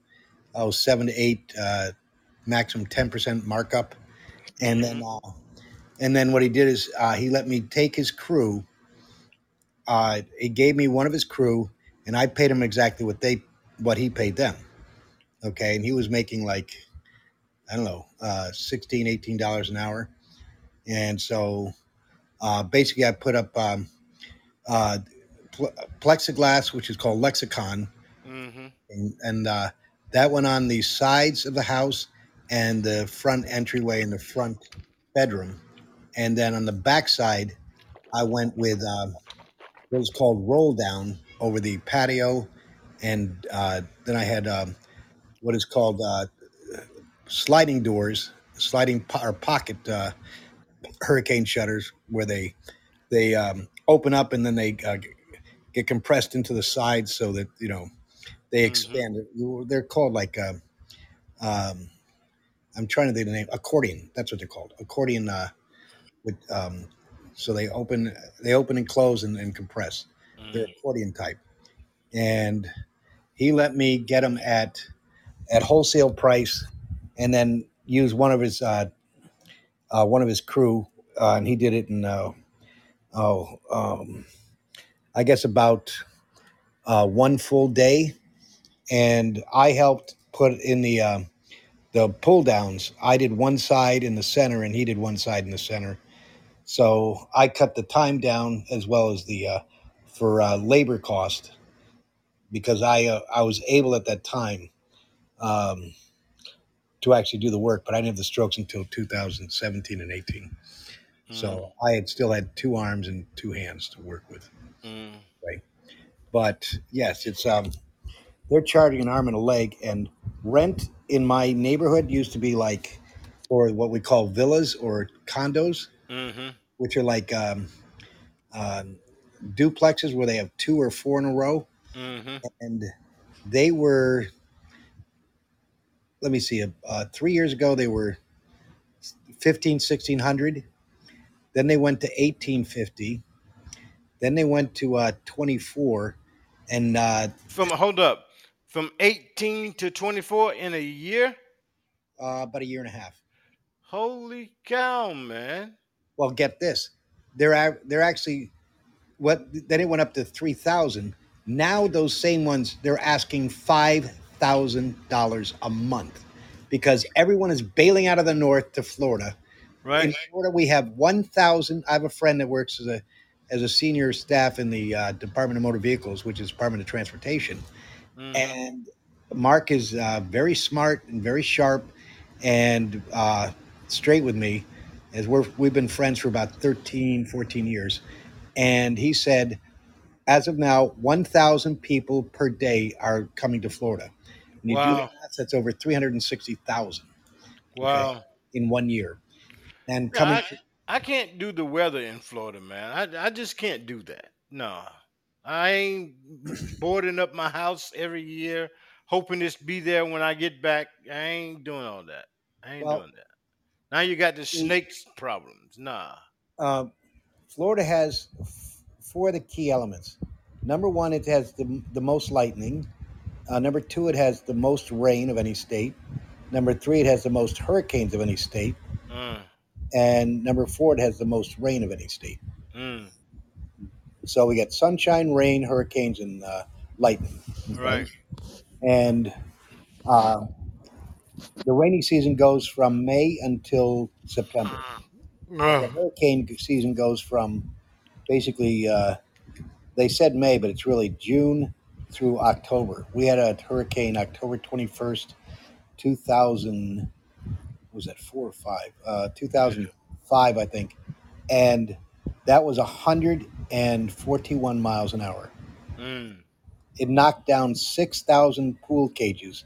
C: oh seven to eight, uh, maximum ten percent markup, and then uh, And then what he did is uh, he let me take his crew. Uh, he gave me one of his crew, and I paid him exactly what they what he paid them. Okay, and he was making like I don't know, uh, 16 18 dollars an hour, and so uh, basically I put up um, uh, pl- plexiglass, which is called Lexicon,
A: Mm-hmm.
C: and, and uh, that went on the sides of the house and the front entryway and the front bedroom, and then on the back side, I went with um, what was called roll down over the patio, and uh, then I had um, what is called uh, sliding doors, sliding po- or pocket uh, hurricane shutters, where they they um, open up and then they uh, get compressed into the sides so that you know they
A: Mhm.
C: expand. They're called like um, um, I'm trying to think of the name accordion. That's what they're called. Accordion. Uh, with um, so they open they open and close and, and compress. They're
A: Mm.
C: accordion type, and he let me get them at at wholesale price, and then use one of his uh, uh, one of his crew, uh, and he did it in uh, oh um, I guess about uh, one full day, and I helped put in the uh, the pull downs. I did one side in the center, and he did one side in the center. So I cut the time down as well as the uh, for uh, labor cost because I uh, I was able at that time um, to actually do the work, but I didn't have the strokes until 2017 and 18. So I had still had two arms and two hands to work with.
A: Mm.
C: But yes, it's um, they're charging an arm and a leg, and rent in my neighborhood used to be like for what we call villas or condos,
A: Mm-hmm.
C: which are like um, um, duplexes where they have two or four in a row,
A: Mm-hmm.
C: and they were. Let me see. Uh, three years ago, they were 15, 1600. Then they went to 1850. Then they went to uh, 24. And uh,
A: From hold up, from 18 to 24 in a year.
C: uh, about a year and a half.
A: Holy cow, man!
C: Well, get this. They're they're actually what then it went up to 3000. Now those same ones they're asking $5,000 a month because everyone is bailing out of the north to Florida.
A: Right.
C: In Florida we have 1000 I have a friend that works as a as a senior staff in the uh, Department of Motor Vehicles, which is Department of Transportation.
A: Mhm.
C: and Mark is uh, very smart and very sharp and uh, straight with me as we're we've been friends for about 13 14 years and he said as of now 1000 people per day are coming to Florida and you do the
A: Wow!
C: math, that's over 360,000
A: Wow!
C: in one year and coming
A: I, I can't do the weather in Florida, man. I, I just can't do that. No, I ain't boarding up my house every year, hoping it's be there when I get back. I ain't doing all that. I ain't
C: Well,
A: doing that. Now you got the
C: see,
A: snakes problems. Nah.
C: uh, Florida has f- four of the key elements number one it has the, the most lightning Uh, number two, it has the most rain of any state. Number three, it has the most hurricanes of any state.
A: Mm,
C: And number four, it has the most rain of any state. So we got sunshine, rain, hurricanes, and uh, lightning.
A: Right.
C: And uh, the rainy season goes from May until September. The
A: Mm,
C: hurricane season goes from basically, uh, they said May, but it's really June through October. We had a hurricane October 21st, 2000. Was that four or five? Uh, 2005, I think. And that was 141 miles an hour.
A: mm,
C: It knocked down 6,000 pool cages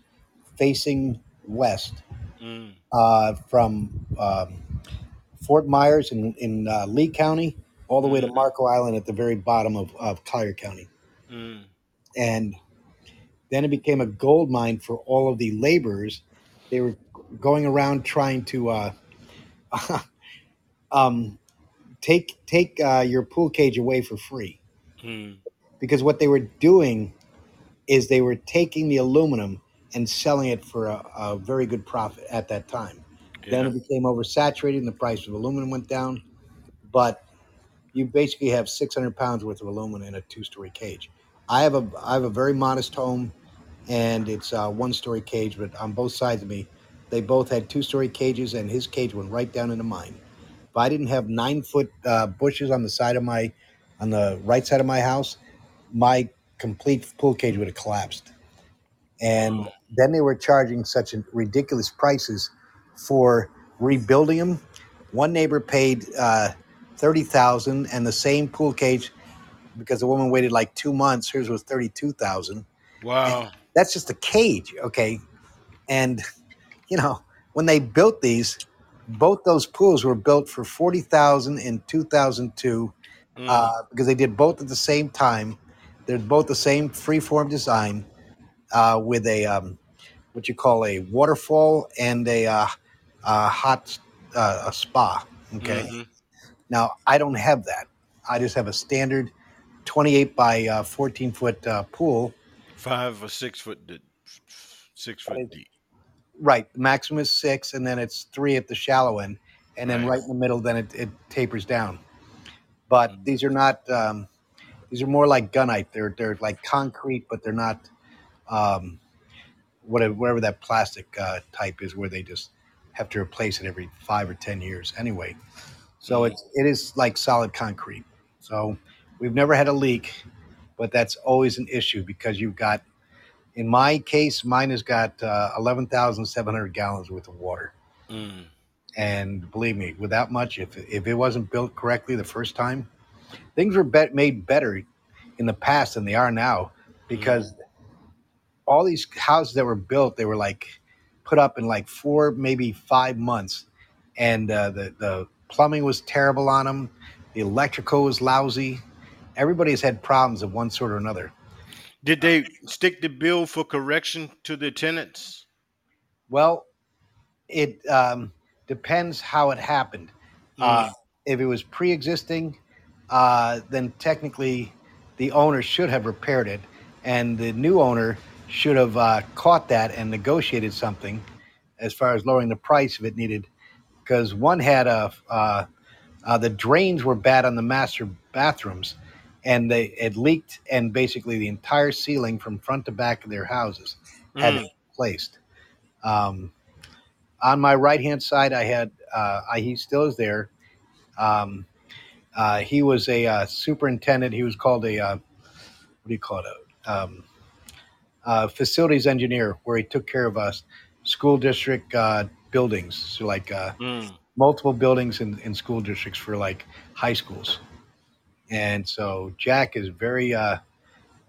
C: facing west
A: mm,
C: uh, from um, Fort Myers in, in uh, Lee County all the way to
A: mm,
C: Marco Island at the very bottom of, of Collier County.
A: mm,
C: And then it became a gold mine for all of the laborers. They were going around trying to uh, um, take take uh, your pool cage away for free
A: mm,
C: because what they were doing is they were taking the aluminum and selling it for a, a very good profit at that time. Then it became oversaturated, and the price of aluminum went down. But you basically have 600 pounds worth of aluminum in a two-story cage. I have a I have a very modest home, and it's a one-story cage. But on both sides of me, they both had two-story cages, and his cage went right down into mine. If I didn't have nine-foot uh, bushes on the side of my, on the right side of my house, my complete pool cage would have collapsed. And then they were charging such ridiculous prices for rebuilding them. One neighbor paid uh, thirty thousand, and the same pool cage, because the woman waited like two months. Hers was thirty-two thousand.
A: Wow.
C: That's just a cage, okay? And you know, when they built these, both those pools were built for forty thousand in two thousand two,
A: Mm.
C: uh, because they did both at the same time. They're both the same freeform design uh, with a um, what you call a waterfall and a, uh, a hot uh, a spa. Okay.
A: Mhm.
C: Now I don't have that. I just have a standard 28 by uh, 14 foot uh, pool.
A: Five or six foot. Six foot deep.
C: Right. The maximum is six, and then it's three at the shallow end, and then
A: Right.
C: right in the middle, then it, it tapers down. But
A: Mhm.
C: these are not. Um, these are more like gunite. They're they're like concrete, but they're not. Um, whatever whatever that plastic uh, type is, where they just have to replace it every five or ten years. Anyway, so
A: Mhm.
C: it's it is like solid concrete. So we've never had a leak, but that's always an issue because you've got. In my case, mine has got uh, eleven thousand seven hundred gallons worth of water,
A: Mm.
C: and believe me, with that much, if if it wasn't built correctly the first time, things were bet made better in the past than they are now because all these houses that were built, they were like put up in like four, maybe five months, and uh, the the plumbing was terrible on them, the electrical was lousy. Everybody's had problems of one sort or another.
A: Did they stick the bill for correction to the tenants?
C: Well, it um, depends how it happened. Uh,
A: Mm.
C: if it was pre-existing, uh, then technically the owner should have repaired it, and the new owner should have uh, caught that and negotiated something as far as lowering the price if it needed. Because one had a uh, uh, the drains were bad on the master bathrooms, and they it leaked, and basically the entire ceiling from front to back of their houses had to placed. Um, on my right hand side, I had uh, I, he still is there. Um, uh, he was a uh, superintendent. He was called a uh, what do you call it? A, um, uh, facilities engineer, where he took care of us school district uh, buildings, so like uh,
A: Mm.
C: multiple buildings in, in school districts for like high schools. And so Jack is very uh,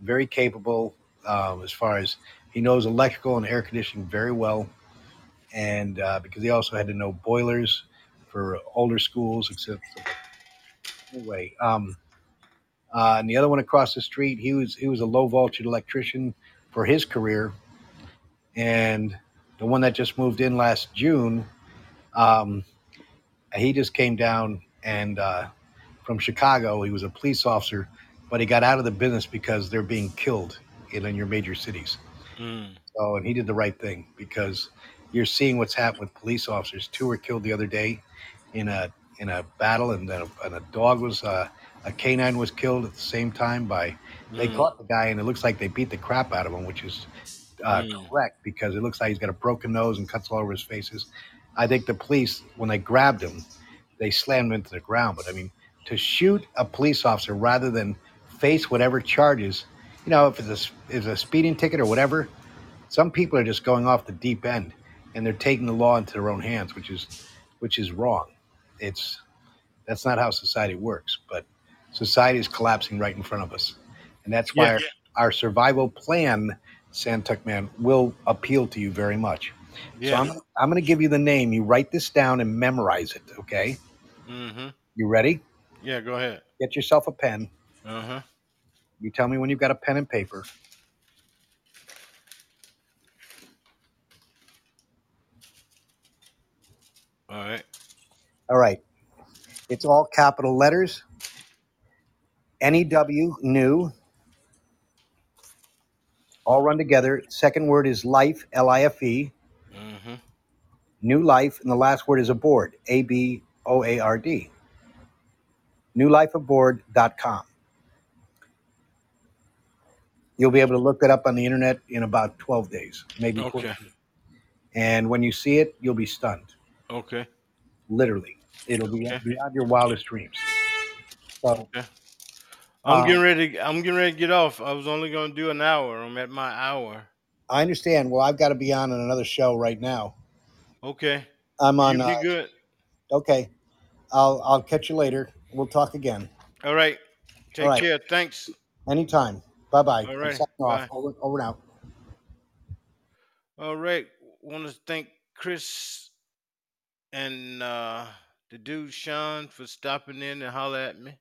C: very capable um, as far as he knows electrical and air conditioning very well, and uh, because he also had to know boilers for older schools, except anyway. Um, uh, and the other one across the street, he was he was a low voltage electrician for his career, and the one that just moved in last June, um, he just came down and uh, from Chicago. He was a police officer, but he got out of the business because they're being killed in, in your major cities.
A: Mm.
C: Oh, and he did the right thing because you're seeing what's happened with police officers. Two were killed the other day in a in a battle, and then a, and a dog was uh, a canine was killed at the same time by. They
A: Mm.
C: caught the guy, and it looks like they beat the crap out of him, which is uh,
A: Mm.
C: correct because it looks like he's got a broken nose and cuts all over his faces. I think the police, when they grabbed him, they slammed him into the ground. But I mean, to shoot a police officer rather than face whatever charges, you know, if it's a, it's a speeding ticket or whatever, some people are just going off the deep end and they're taking the law into their own hands, which is which is wrong. It's that's not how society works. But society is collapsing right in front of us, and that's why
A: Yeah.
C: our, our survival plan, Santuck Man, will appeal to you very much.
A: Yeah.
C: So I'm I'm going to give you the name. You write this down and memorize it. Okay?
A: hmm
C: You ready?
A: Yeah. Go ahead.
C: Get yourself a pen.
A: Uh huh.
C: You tell me when you've got a pen and paper.
A: All right.
C: All right. It's all capital letters. N-E-W, new. All run together. Second word is life, L-I-F-E.
A: hmm
C: New Life, and the last word is aboard. A B O A R D. NewLifeAboard.com. You'll be able to look it up on the internet in about 12 days, maybe. 14.
A: Okay.
C: And when you see it, you'll be stunned.
A: Okay.
C: Literally, it'll be
A: Okay.
C: beyond your wildest dreams. So,
A: I'm
C: Uh,
A: getting ready. I'm getting ready to get off. I was only going to do an hour. I'm at my hour.
C: I understand. Well, I've got to be on another show right now.
A: Okay.
C: I'm on.
A: you be
C: Uh,
A: good.
C: okay, I'll I'll catch you later. We'll talk again
A: All right. Take
C: All right.
A: care. Thanks.
C: anytime. Bye bye.
A: All right.
C: Off.
A: Bye.
C: Over, over and out.
A: All right. Want to thank Chris and uh, the dude Sean for stopping in and holler at me.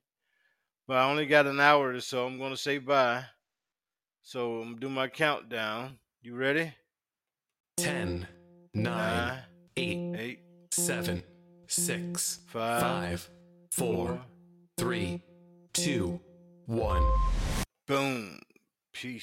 A: But I only got an hour or so. I'm going to say bye. So I'm going to do my countdown. You ready?
D: 10, 9,
A: Nine,
D: 8,
A: eight,
D: 7, 6,
A: five,
D: 5, 4,
A: four.
D: 3, 2, 1.
A: Boom. Peace.